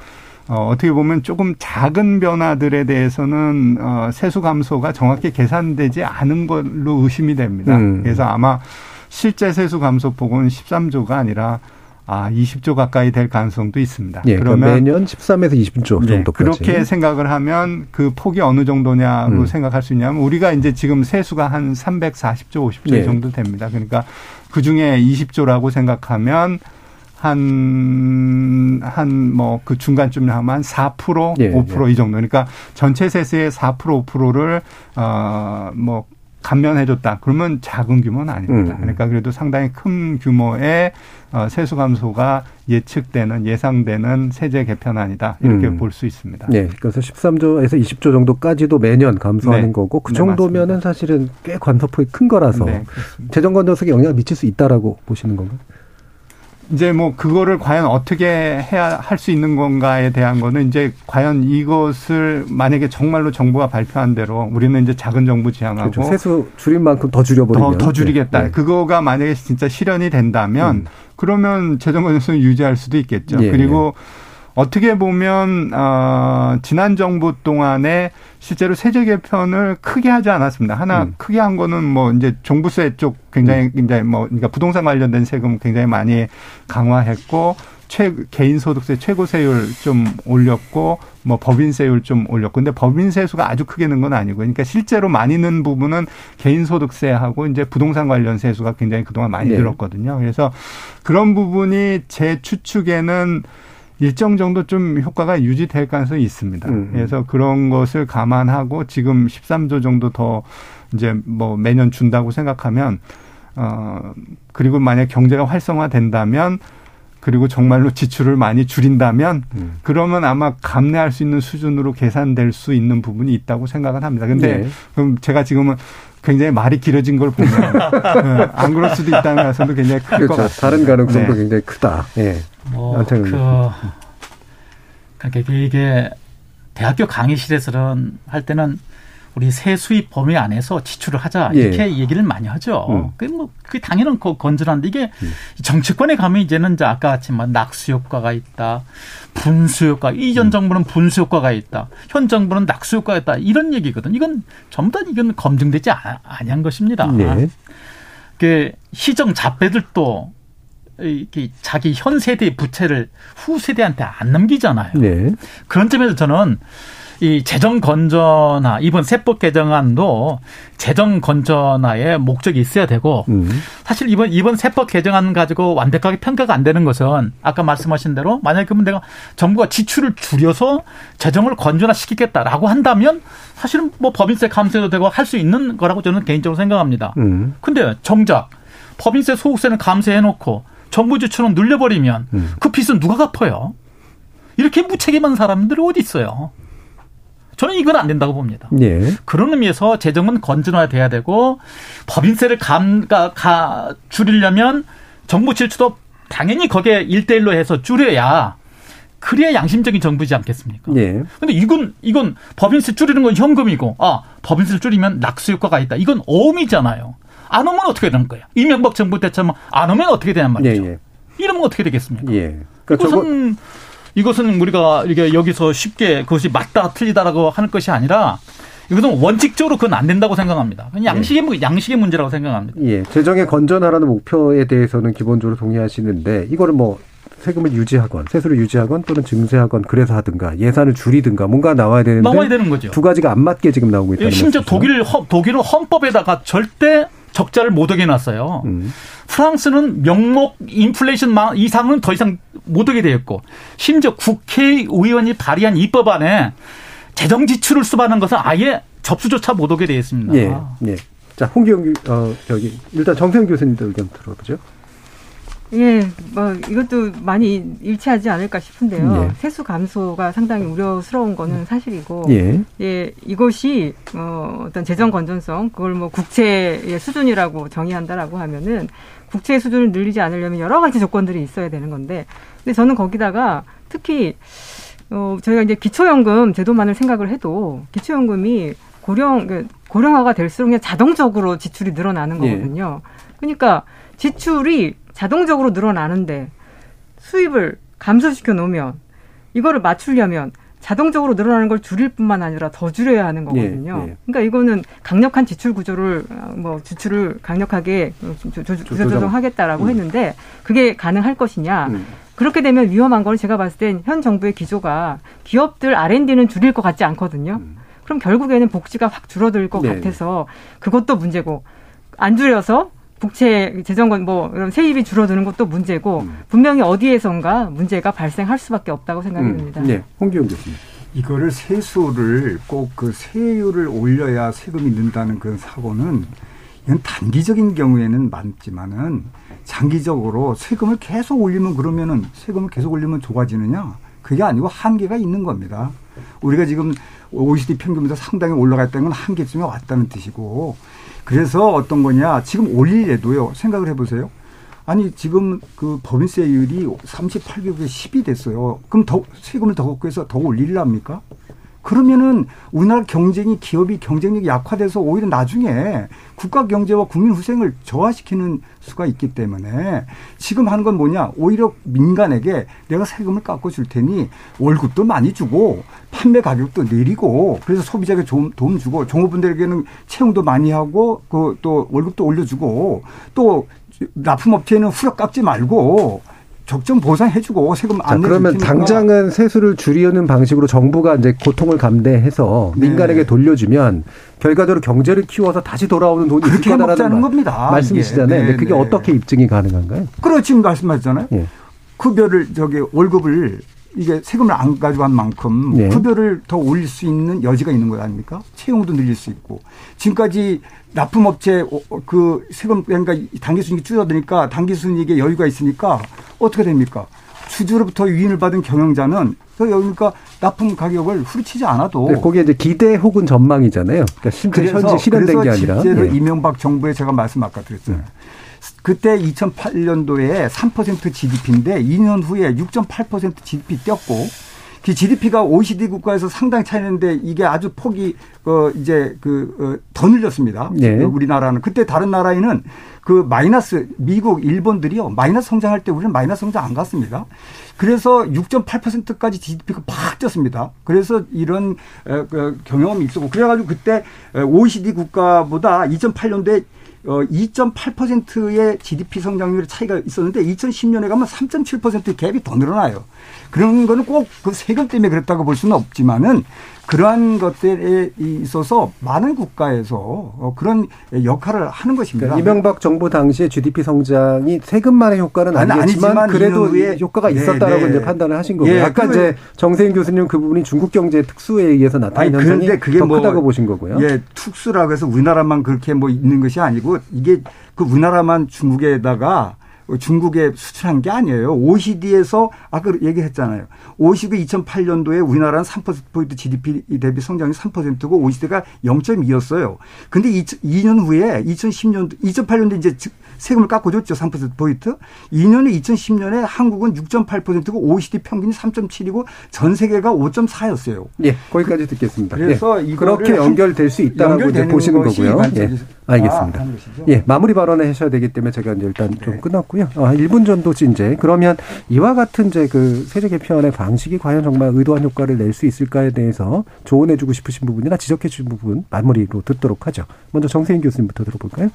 어, 어떻게 보면 조금 작은 변화들에 대해서는 어, 세수 감소가 정확히 계산되지 않은 걸로 의심이 됩니다. 음. 그래서 아마 실제 세수 감소폭은 13조가 아니라 아, 20조 가까이 될 가능성도 있습니다. 예, 그러니까 그러면 매년 13에서 20조 예, 정도까지. 그렇게 생각을 하면 그 폭이 어느 정도냐고 음. 생각할 수 있냐면 우리가 이제 지금 세수가 한 340조, 50조 예. 정도 됩니다. 그러니까 그 중에 20조라고 생각하면 한, 한, 뭐, 그 중간쯤에 하면 한 4%, 예, 5%이 예. 정도. 그러니까 전체 세수의 4%, 5%를, 어, 뭐, 감면해줬다. 그러면 작은 규모는 아닙니다. 음. 그러니까 그래도 상당히 큰 규모의 어, 세수 감소가 예측되는 예상되는 세제 개편안이다 이렇게 음. 볼수 있습니다. 네, 그래서 13조에서 20조 정도까지도 매년 감소하는 네. 거고 그 네, 정도면은 네, 사실은 꽤 관서폭이 큰 거라서 네, 재정 건전성에 영향을 미칠 수 있다라고 보시는 건가요? 이제 뭐 그거를 과연 어떻게 해야 할 수 있는 건가에 대한 거는 이제 과연 이것을 만약에 정말로 정부가 발표한 대로 우리는 이제 작은 정부 지향하고 그렇죠. 세수 줄인 만큼 더 줄여버리면 더, 더 줄이겠다. 네. 그거가 만약에 진짜 실현이 된다면 음. 그러면 재정 건전성을 유지할 수도 있겠죠. 예, 그리고 예. 어떻게 보면 어 지난 정부 동안에 실제로 세제 개편을 크게 하지 않았습니다. 하나 음. 크게 한 거는 뭐 이제 종부세 쪽 굉장히 음. 이제 뭐 그러니까 부동산 관련된 세금 굉장히 많이 강화했고 최 개인 소득세 최고 세율 좀 올렸고 뭐 법인세율 좀 올렸고 근데 법인세 수가 아주 크게 는 건 아니고 그러니까 실제로 많이 는 부분은 개인 소득세하고 이제 부동산 관련 세수가 굉장히 그동안 많이 네. 들었거든요. 그래서 그런 부분이 제 추측에는 일정 정도 좀 효과가 유지될 가능성이 있습니다. 음. 그래서 그런 것을 감안하고 지금 13조 정도 더 이제 뭐 매년 준다고 생각하면 어 그리고 만약 경제가 활성화된다면 그리고 정말로 지출을 많이 줄인다면 음. 그러면 아마 감내할 수 있는 수준으로 계산될 수 있는 부분이 있다고 생각은 합니다. 근데 네. 그럼 제가 지금은 굉장히 말이 길어진 걸 보면 네, 안 그럴 수도 있다는 가능성도 굉장히 클것 그렇죠. 같습니다. 다른 가능성도 네. 굉장히 크다. 예. 뭐, 그, 그러니까 이게 대학교 강의실에서는 할 때는 우리 세수입 범위 안에서 지출을 하자 이렇게 예. 얘기를 많이 하죠. 음. 그게 뭐 그게 당연한 건전한데 이게 음. 정치권에 가면 이제는 이제 아까 같이 막 낙수 효과가 있다, 분수 효과. 이전 음. 정부는 분수 효과가 있다, 현 정부는 낙수 효과가 있다 이런 얘기거든. 이건 전부 다 이건 검증되지 아니한 것입니다. 네. 그 시정 잡배들도 이렇게 자기 현 세대의 부채를 후 세대한테 안 넘기잖아요. 네. 그런 점에서 저는 이 재정 건전화 이번 세법 개정안도 재정 건전화의 목적이 있어야 되고 음. 사실 이번 이번 세법 개정안 가지고 완벽하게 평가가 안 되는 것은 아까 말씀하신 대로 만약에 그러면 내가 정부가 지출을 줄여서 재정을 건전화 시키겠다라고 한다면 사실은 뭐 법인세 감세도 되고 할 수 있는 거라고 저는 개인적으로 생각합니다. 음. 근데 정작 법인세 소득세는 감세해 놓고 정부 지출은 늘려버리면 음. 그 빚은 누가 갚아요? 이렇게 무책임한 사람들이 어디 있어요? 저는 이건 안 된다고 봅니다. 예. 그런 의미에서 재정은 건전화돼야 되고 법인세를 감, 가, 가, 줄이려면 정부 지출도 당연히 거기에 일대일로 해서 줄여야 그래야 양심적인 정부지 않겠습니까? 예. 근데 이건 이건 법인세 줄이는 건 현금이고 아 법인세 줄이면 낙수 효과가 있다. 이건 어음이잖아요. 안 오면 어떻게 되는 거야? 이명박 정부 때처럼 안 오면 어떻게 되냔 말이죠. 예, 예. 이러면 어떻게 되겠습니까? 예. 그러니까 이것은. 이것은 우리가 이게 여기서 쉽게 그것이 맞다 틀리다라고 하는 것이 아니라 이것은 원칙적으로 그건 안 된다고 생각합니다. 양식의 예. 양식의 문제라고 생각합니다. 예, 재정의 건전하라는 목표에 대해서는 기본적으로 동의하시는데 이거를 뭐 세금을 유지하건 세수를 유지하건 또는 증세하건 그래서 하든가 예산을 줄이든가 뭔가 나와야 되는데 나와야 되는 거죠. 두 가지가 안 맞게 지금 나오고 있다는 심지어 독일 독일은 헌법에다가 절대 적자를 못 오게 놨어요. 음. 프랑스는 명목 인플레이션 이상은 더 이상 못 오게 되었고 심지어 국회의원이 발의한 입법안에 재정 지출을 수반하는 것은 아예 접수조차 못 오게 되어 있습니다. 예, 예. 자, 홍기영, 어, 저기, 일단 정세영 교수님도 의견 들어보죠. 예, 뭐 이것도 많이 일치하지 않을까 싶은데요. 예. 세수 감소가 상당히 우려스러운 거는 사실이고, 예, 예 이것이 어, 어떤 재정 건전성, 그걸 뭐 국채의 수준이라고 정의한다라고 하면은 국채 수준을 늘리지 않으려면 여러 가지 조건들이 있어야 되는 건데, 근데 저는 거기다가 특히 어, 저희가 이제 기초연금 제도만을 생각을 해도 기초연금이 고령 그 고령화가 될수록 그냥 자동적으로 지출이 늘어나는 예. 거거든요. 예. 그러니까 지출이 자동적으로 늘어나는데 수입을 감소시켜 놓으면 이거를 맞추려면 자동적으로 늘어나는 걸 줄일 뿐만 아니라 더 줄여야 하는 거거든요. 예, 예. 그러니까 이거는 강력한 지출 구조를 뭐 지출을 강력하게 조조조정하겠다라고 음. 했는데 그게 가능할 것이냐? 음. 그렇게 되면 위험한 건 제가 봤을 땐 현 정부의 기조가 기업들 R&D는 줄일 것 같지 않거든요. 음. 그럼 결국에는 복지가 확 줄어들 것 네. 같아서 그것도 문제고 안 줄여서 국채 재정건 뭐 이런 세입이 줄어드는 것도 문제고 음. 분명히 어디에선가 문제가 발생할 수밖에 없다고 생각이 음. 네, 홍기영 교수님. 이거를 세수를 꼭 그 세율을 올려야 세금이 는다는 그런 사고는 이건 단기적인 경우에는 많지만은 장기적으로 세금을 계속 올리면 그러면은 세금을 계속 올리면 좋아지느냐? 그게 아니고 한계가 있는 겁니다. 우리가 지금 OECD 평균보다 상당히 올라갔다는 건 한계쯤에 왔다는 뜻이고 그래서 어떤 거냐 지금 올리려도요 생각을 해보세요. 아니 지금 그 법인세율이 38개국에 10이 됐어요. 그럼 더 세금을 더 걷고 해서 더 올리려합니까? 그러면은 우리나라 경쟁이 기업이 경쟁력이 약화돼서 오히려 나중에 국가 경제와 국민 후생을 저하시키는 수가 있기 때문에 지금 하는 건 뭐냐? 오히려 민간에게 내가 세금을 깎고 줄 테니 월급도 많이 주고 판매 가격도 내리고 그래서 소비자에게 좀 도움 주고 종업원들에게는 채용도 많이 하고 그 또 월급도 올려주고 또 납품업체는 후려 깎지 말고 적정 보상해주고 세금 안 내주니까 그러면 당장은 세수를 줄이는 방식으로 정부가 이제 고통을 감대해서 네. 민간에게 돌려주면 결과적으로 경제를 키워서 다시 돌아오는 돈이 그렇게 먹자는 겁니다. 말씀이시잖아요. 네, 근데 그게 네. 어떻게 입증이 가능한가요? 지금 말씀하셨잖아요. 예. 급여를 저기 월급을 이게 세금을 안 가져간 만큼 네. 급여를 더 올릴 수 있는 여지가 있는 거 아닙니까? 채용도 늘릴 수 있고 지금까지 납품업체 그 세금 그러니까 단기 순이익이 줄어드니까 단기 순이익에 여유가 있으니까 어떻게 됩니까? 주주로부터 유인을 받은 경영자는 그러니까 납품 가격을 후리치지 않아도 네, 거기에 이제 기대 혹은 전망이잖아요. 그러니까 실제 현재 실현된 게 아니라 실제로 예. 이명박 정부에 제가 말씀 아까 드렸잖아요. 네. 그때 2008년도에 3% GDP인데 2년 후에 6.8% GDP 뛰었고 그 GDP가 OECD 국가에서 상당히 차이는데 이게 아주 폭이 어 이제 그더 어, 늘렸습니다. 네. 우리나라는 그때 다른 나라에는 그 마이너스 미국 일본들이요 마이너스 성장할 때 우리는 마이너스 성장 안 갔습니다. 그래서 6.8%까지 GDP가 팍 뛰었습니다. 그래서 이런 그 경험이 있었고 그래가지고 그때 OECD 국가보다 2008년도에 어 2.8%의 GDP 성장률 차이가 있었는데 2010년에 가면 3.7%의 갭이 더 늘어나요. 그런 거는 꼭 그 세금 때문에 그랬다고 볼 수는 없지만은 그러한 것들에 있어서 많은 국가에서 어, 그런 역할을 하는 것입니다. 그러니까 이명박 정부 당시의 GDP 성장이 세금만의 효과는 아니, 아니지만, 그래도 효과가 네, 있었다라고 네. 이제 판단을 하신 거고요. 예, 아까 이제 정세인 교수님 그 부분이 중국 경제 특수에 의해서 나타난 아니, 현상이 그게 더 뭐, 크다고 보신 거고요. 예, 특수라고 해서 우리나라만 그렇게 뭐 있는 것이 아니고 이게 그 우리나라만 중국에다가 중국에 수출한 게 아니에요. OECD에서 아까 얘기했잖아요. OECD 2008년도에 우리나라는 3%포인트 GDP 대비 성장이 3%고 OECD가 0.2였어요. 근데 2년 후에 2010년 2008년도 이제 세금을 깎아줬죠. 3%포인트. 2년에 2010년에 한국은 6.8%고 OECD 평균이 3.7이고 전 세계가 5.4였어요. 예, 거기까지 듣겠습니다. 그래서 예, 그렇게 연결될 수 있다라고 이제 보시는 거고요. 예, 알겠습니다. 아, 예, 마무리 발언을 하셔야 되기 때문에 제가 이제 일단 좀 네. 끝났고 요. 아, 1분 정도 이제 그러면 이와 같은 이제 그 세제 개편의 방식이 과연 정말 의도한 효과를 낼 수 있을까에 대해서 조언해주고 싶으신 부분이나 지적해주신 부분 마무리로 듣도록 하죠. 먼저 정세인 교수님부터 들어볼까요?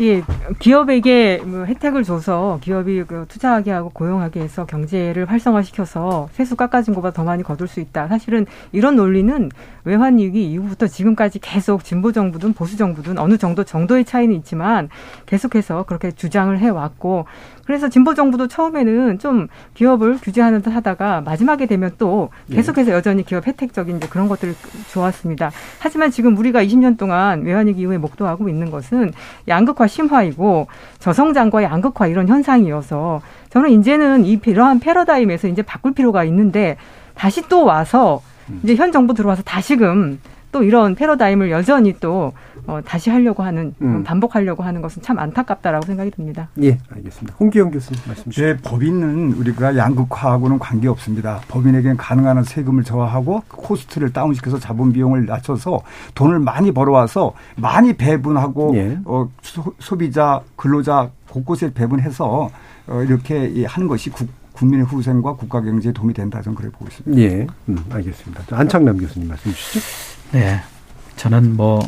예, 기업에게 뭐 혜택을 줘서 기업이 그 투자하게 하고 고용하게 해서 경제를 활성화시켜서 세수 깎아준 것보다 더 많이 거둘 수 있다. 사실은 이런 논리는 외환위기 이후부터 지금까지 계속 진보 정부든 보수 정부든 어느 정도 정도의 차이는 있지만 계속해서 그렇게 주장을 해왔고 그래서 진보 정부도 처음에는 좀 기업을 규제하는 듯 하다가 마지막에 되면 또 예. 계속해서 여전히 기업 혜택적인 이제 그런 것들을 좋았습니다. 하지만 지금 우리가 20년 동안 외환위기 이후에 목도하고 있는 것은 양극화 심화이고 저성장과 양극화 이런 현상이어서 저는 이제는 이 이러한 패러다임에서 이제 바꿀 필요가 있는데 다시 또 와서 이제 현 정부 들어와서 다시금 또 이런 패러다임을 여전히 또 어, 다시 하려고 하는 음. 반복하려고 하는 것은 참 안타깝다라고 생각이 듭니다. 예, 알겠습니다. 홍기영 교수님 말씀 주시죠. 네, 법인은 우리가 양극화하고는 관계 없습니다. 법인에게는 가능한 한 세금을 저하하고 코스트를 다운시켜서 자본 비용을 낮춰서 돈을 많이 벌어와서 많이 배분하고 예. 어, 소, 비자 근로자 곳곳에 배분해서 어, 이렇게 하는 것이 국, 국민의 후생과 국가 경제에 도움이 된다 저는 그래 보고 있습니다. 예, 음, 알겠습니다. 안창남 교수님 말씀 주시죠. 네, 저는 뭐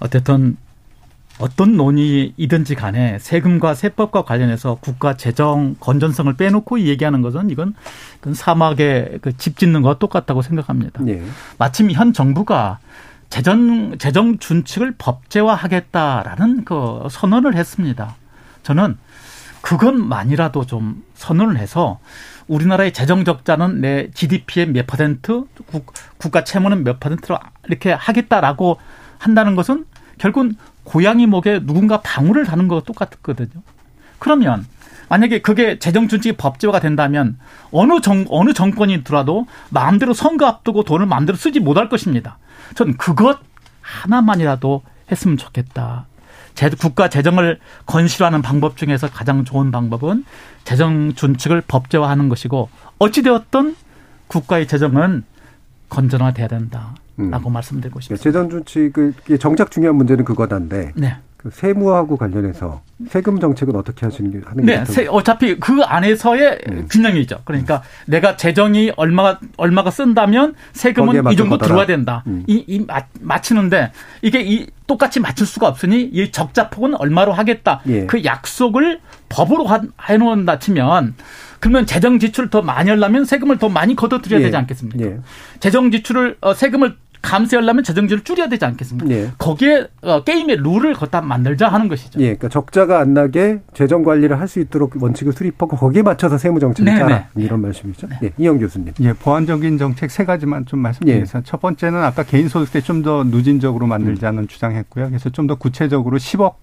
어쨌든 어떤 논의이든지 간에 세금과 세법과 관련해서 국가 재정 건전성을 빼놓고 얘기하는 것은 이건 사막에 그 집 짓는 것과 똑같다고 생각합니다. 네. 마침 현 정부가 재정 재정 준칙을 법제화하겠다라는 그 선언을 했습니다. 저는 그것만이라도 좀 선언을 해서 우리나라의 재정 적자는 내 GDP의 몇 퍼센트, 국, 가 채무는 몇 퍼센트로 이렇게 하겠다라고 한다는 것은 결국은 고양이 목에 누군가 방울을 다는 것과 똑같거든요. 그러면 만약에 그게 재정 준칙이 법제화가 된다면 어느 정 어느 정권이 들어도 마음대로 선거 앞두고 돈을 마음대로 쓰지 못할 것입니다. 전 그것 하나만이라도 했으면 좋겠다. 제, 국가 재정을 건실화하는 방법 중에서 가장 좋은 방법은 재정 준칙을 법제화하는 것이고 어찌되었든 국가의 재정은 건전화돼야 된다. 라고 음. 말씀드리고 싶습니다. 재정 준칙을 정작 중요한 문제는 그거단데 네. 그 세무하고 관련해서 세금 정책은 어떻게 하시는 게 하는 게 네, 어차피 그 안에서의 음. 균형이죠. 그러니까 음. 내가 재정이 얼마가 얼마가 쓴다면 세금은 이 정도 거더라. 들어야 된다. 음. 이, 이 맞추는데 이게 이 똑같이 맞출 수가 없으니 이 적자폭은 얼마로 하겠다. 예. 그 약속을 법으로 해놓는다 치면 그러면 재정 지출을 더 많이 하려면 세금을 더 많이 걷어들여야 예. 되지 않겠습니까? 예. 재정 지출을 어, 세금을 감세하려면 재정지를 줄여야 되지 않겠습니까? 예. 거기에 어, 게임의 룰을 걷다 만들자 하는 것이죠. 예, 그러니까 적자가 안 나게 재정 관리를 할 수 있도록 원칙을 수립하고 거기에 맞춰서 세무 정책을 네, 짜라 네. 이런 말씀이죠. 네. 예, 이영 교수님. 예, 보완적인 정책 세 가지만 좀 말씀드리겠습니다. 예. 첫 번째는 아까 개인 소득 때좀더 누진적으로 만들자는 음. 주장했고요. 그래서 좀 더 구체적으로 10억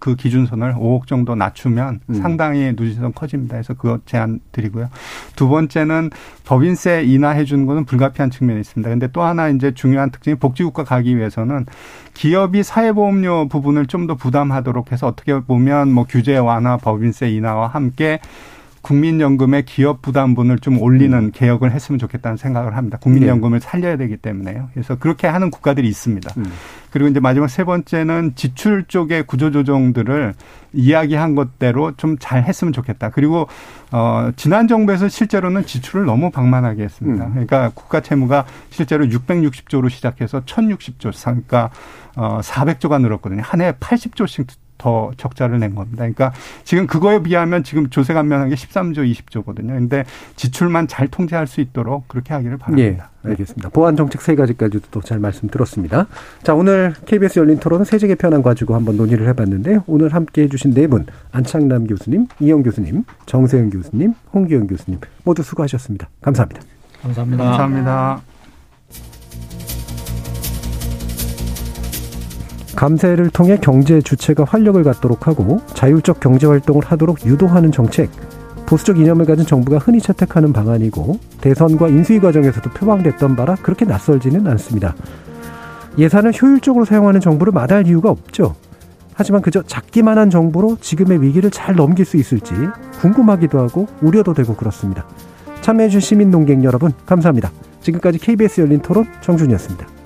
그 기준선을 5억 정도 낮추면 음. 상당히 누진성 커집니다. 그래서 그거 제안 드리고요. 두 번째는 법인세 인하해 주는 것은 불가피한 측면이 있습니다. 근데 또 하나 이제 중요한 특징이 복지국가 가기 위해서는 기업이 사회보험료 부분을 좀 더 부담하도록 해서 어떻게 보면 뭐 규제 완화, 법인세 인하와 함께 국민연금의 기업 부담분을 좀 올리는 음. 개혁을 했으면 좋겠다는 생각을 합니다. 국민연금을 네. 살려야 되기 때문에요. 그래서 그렇게 하는 국가들이 있습니다. 음. 그리고 이제 마지막 세 번째는 지출 쪽의 구조조정들을 이야기한 것대로 좀 잘 했으면 좋겠다. 그리고 어 지난 정부에서 실제로는 지출을 너무 방만하게 했습니다. 음. 그러니까 국가 채무가 실제로 660조로 시작해서 1060조, 그러니까 어 400조가 늘었거든요. 한 해에 80조씩 더 적자를 낸 겁니다. 그러니까 지금 그거에 비하면 지금 조세 감면한 게 13조, 20조거든요. 근데 지출만 잘 통제할 수 있도록 그렇게 하기를 바랍니다. 예, 알겠습니다. 보안 정책 세 가지까지도 또 잘 말씀 들었습니다. 자, 오늘 KBS 열린 토론 세제 개편안 가지고 한번 논의를 해봤는데 오늘 함께 해주신 네 분 안창남 교수님, 이영 교수님, 정세영 교수님, 홍기영 교수님 모두 수고하셨습니다. 감사합니다. 감사합니다. 감사합니다. 감세를 통해 경제 주체가 활력을 갖도록 하고 자율적 경제 활동을 하도록 유도하는 정책. 보수적 이념을 가진 정부가 흔히 채택하는 방안이고 대선과 인수위 과정에서도 표방됐던 바라 그렇게 낯설지는 않습니다. 예산을 효율적으로 사용하는 정부를 마다할 이유가 없죠. 하지만 그저 작기만 한 정부로 지금의 위기를 잘 넘길 수 있을지 궁금하기도 하고 우려도 되고 그렇습니다. 참여해주신 시민 농객 여러분 감사합니다. 지금까지 KBS 열린 토론 정준이었습니다.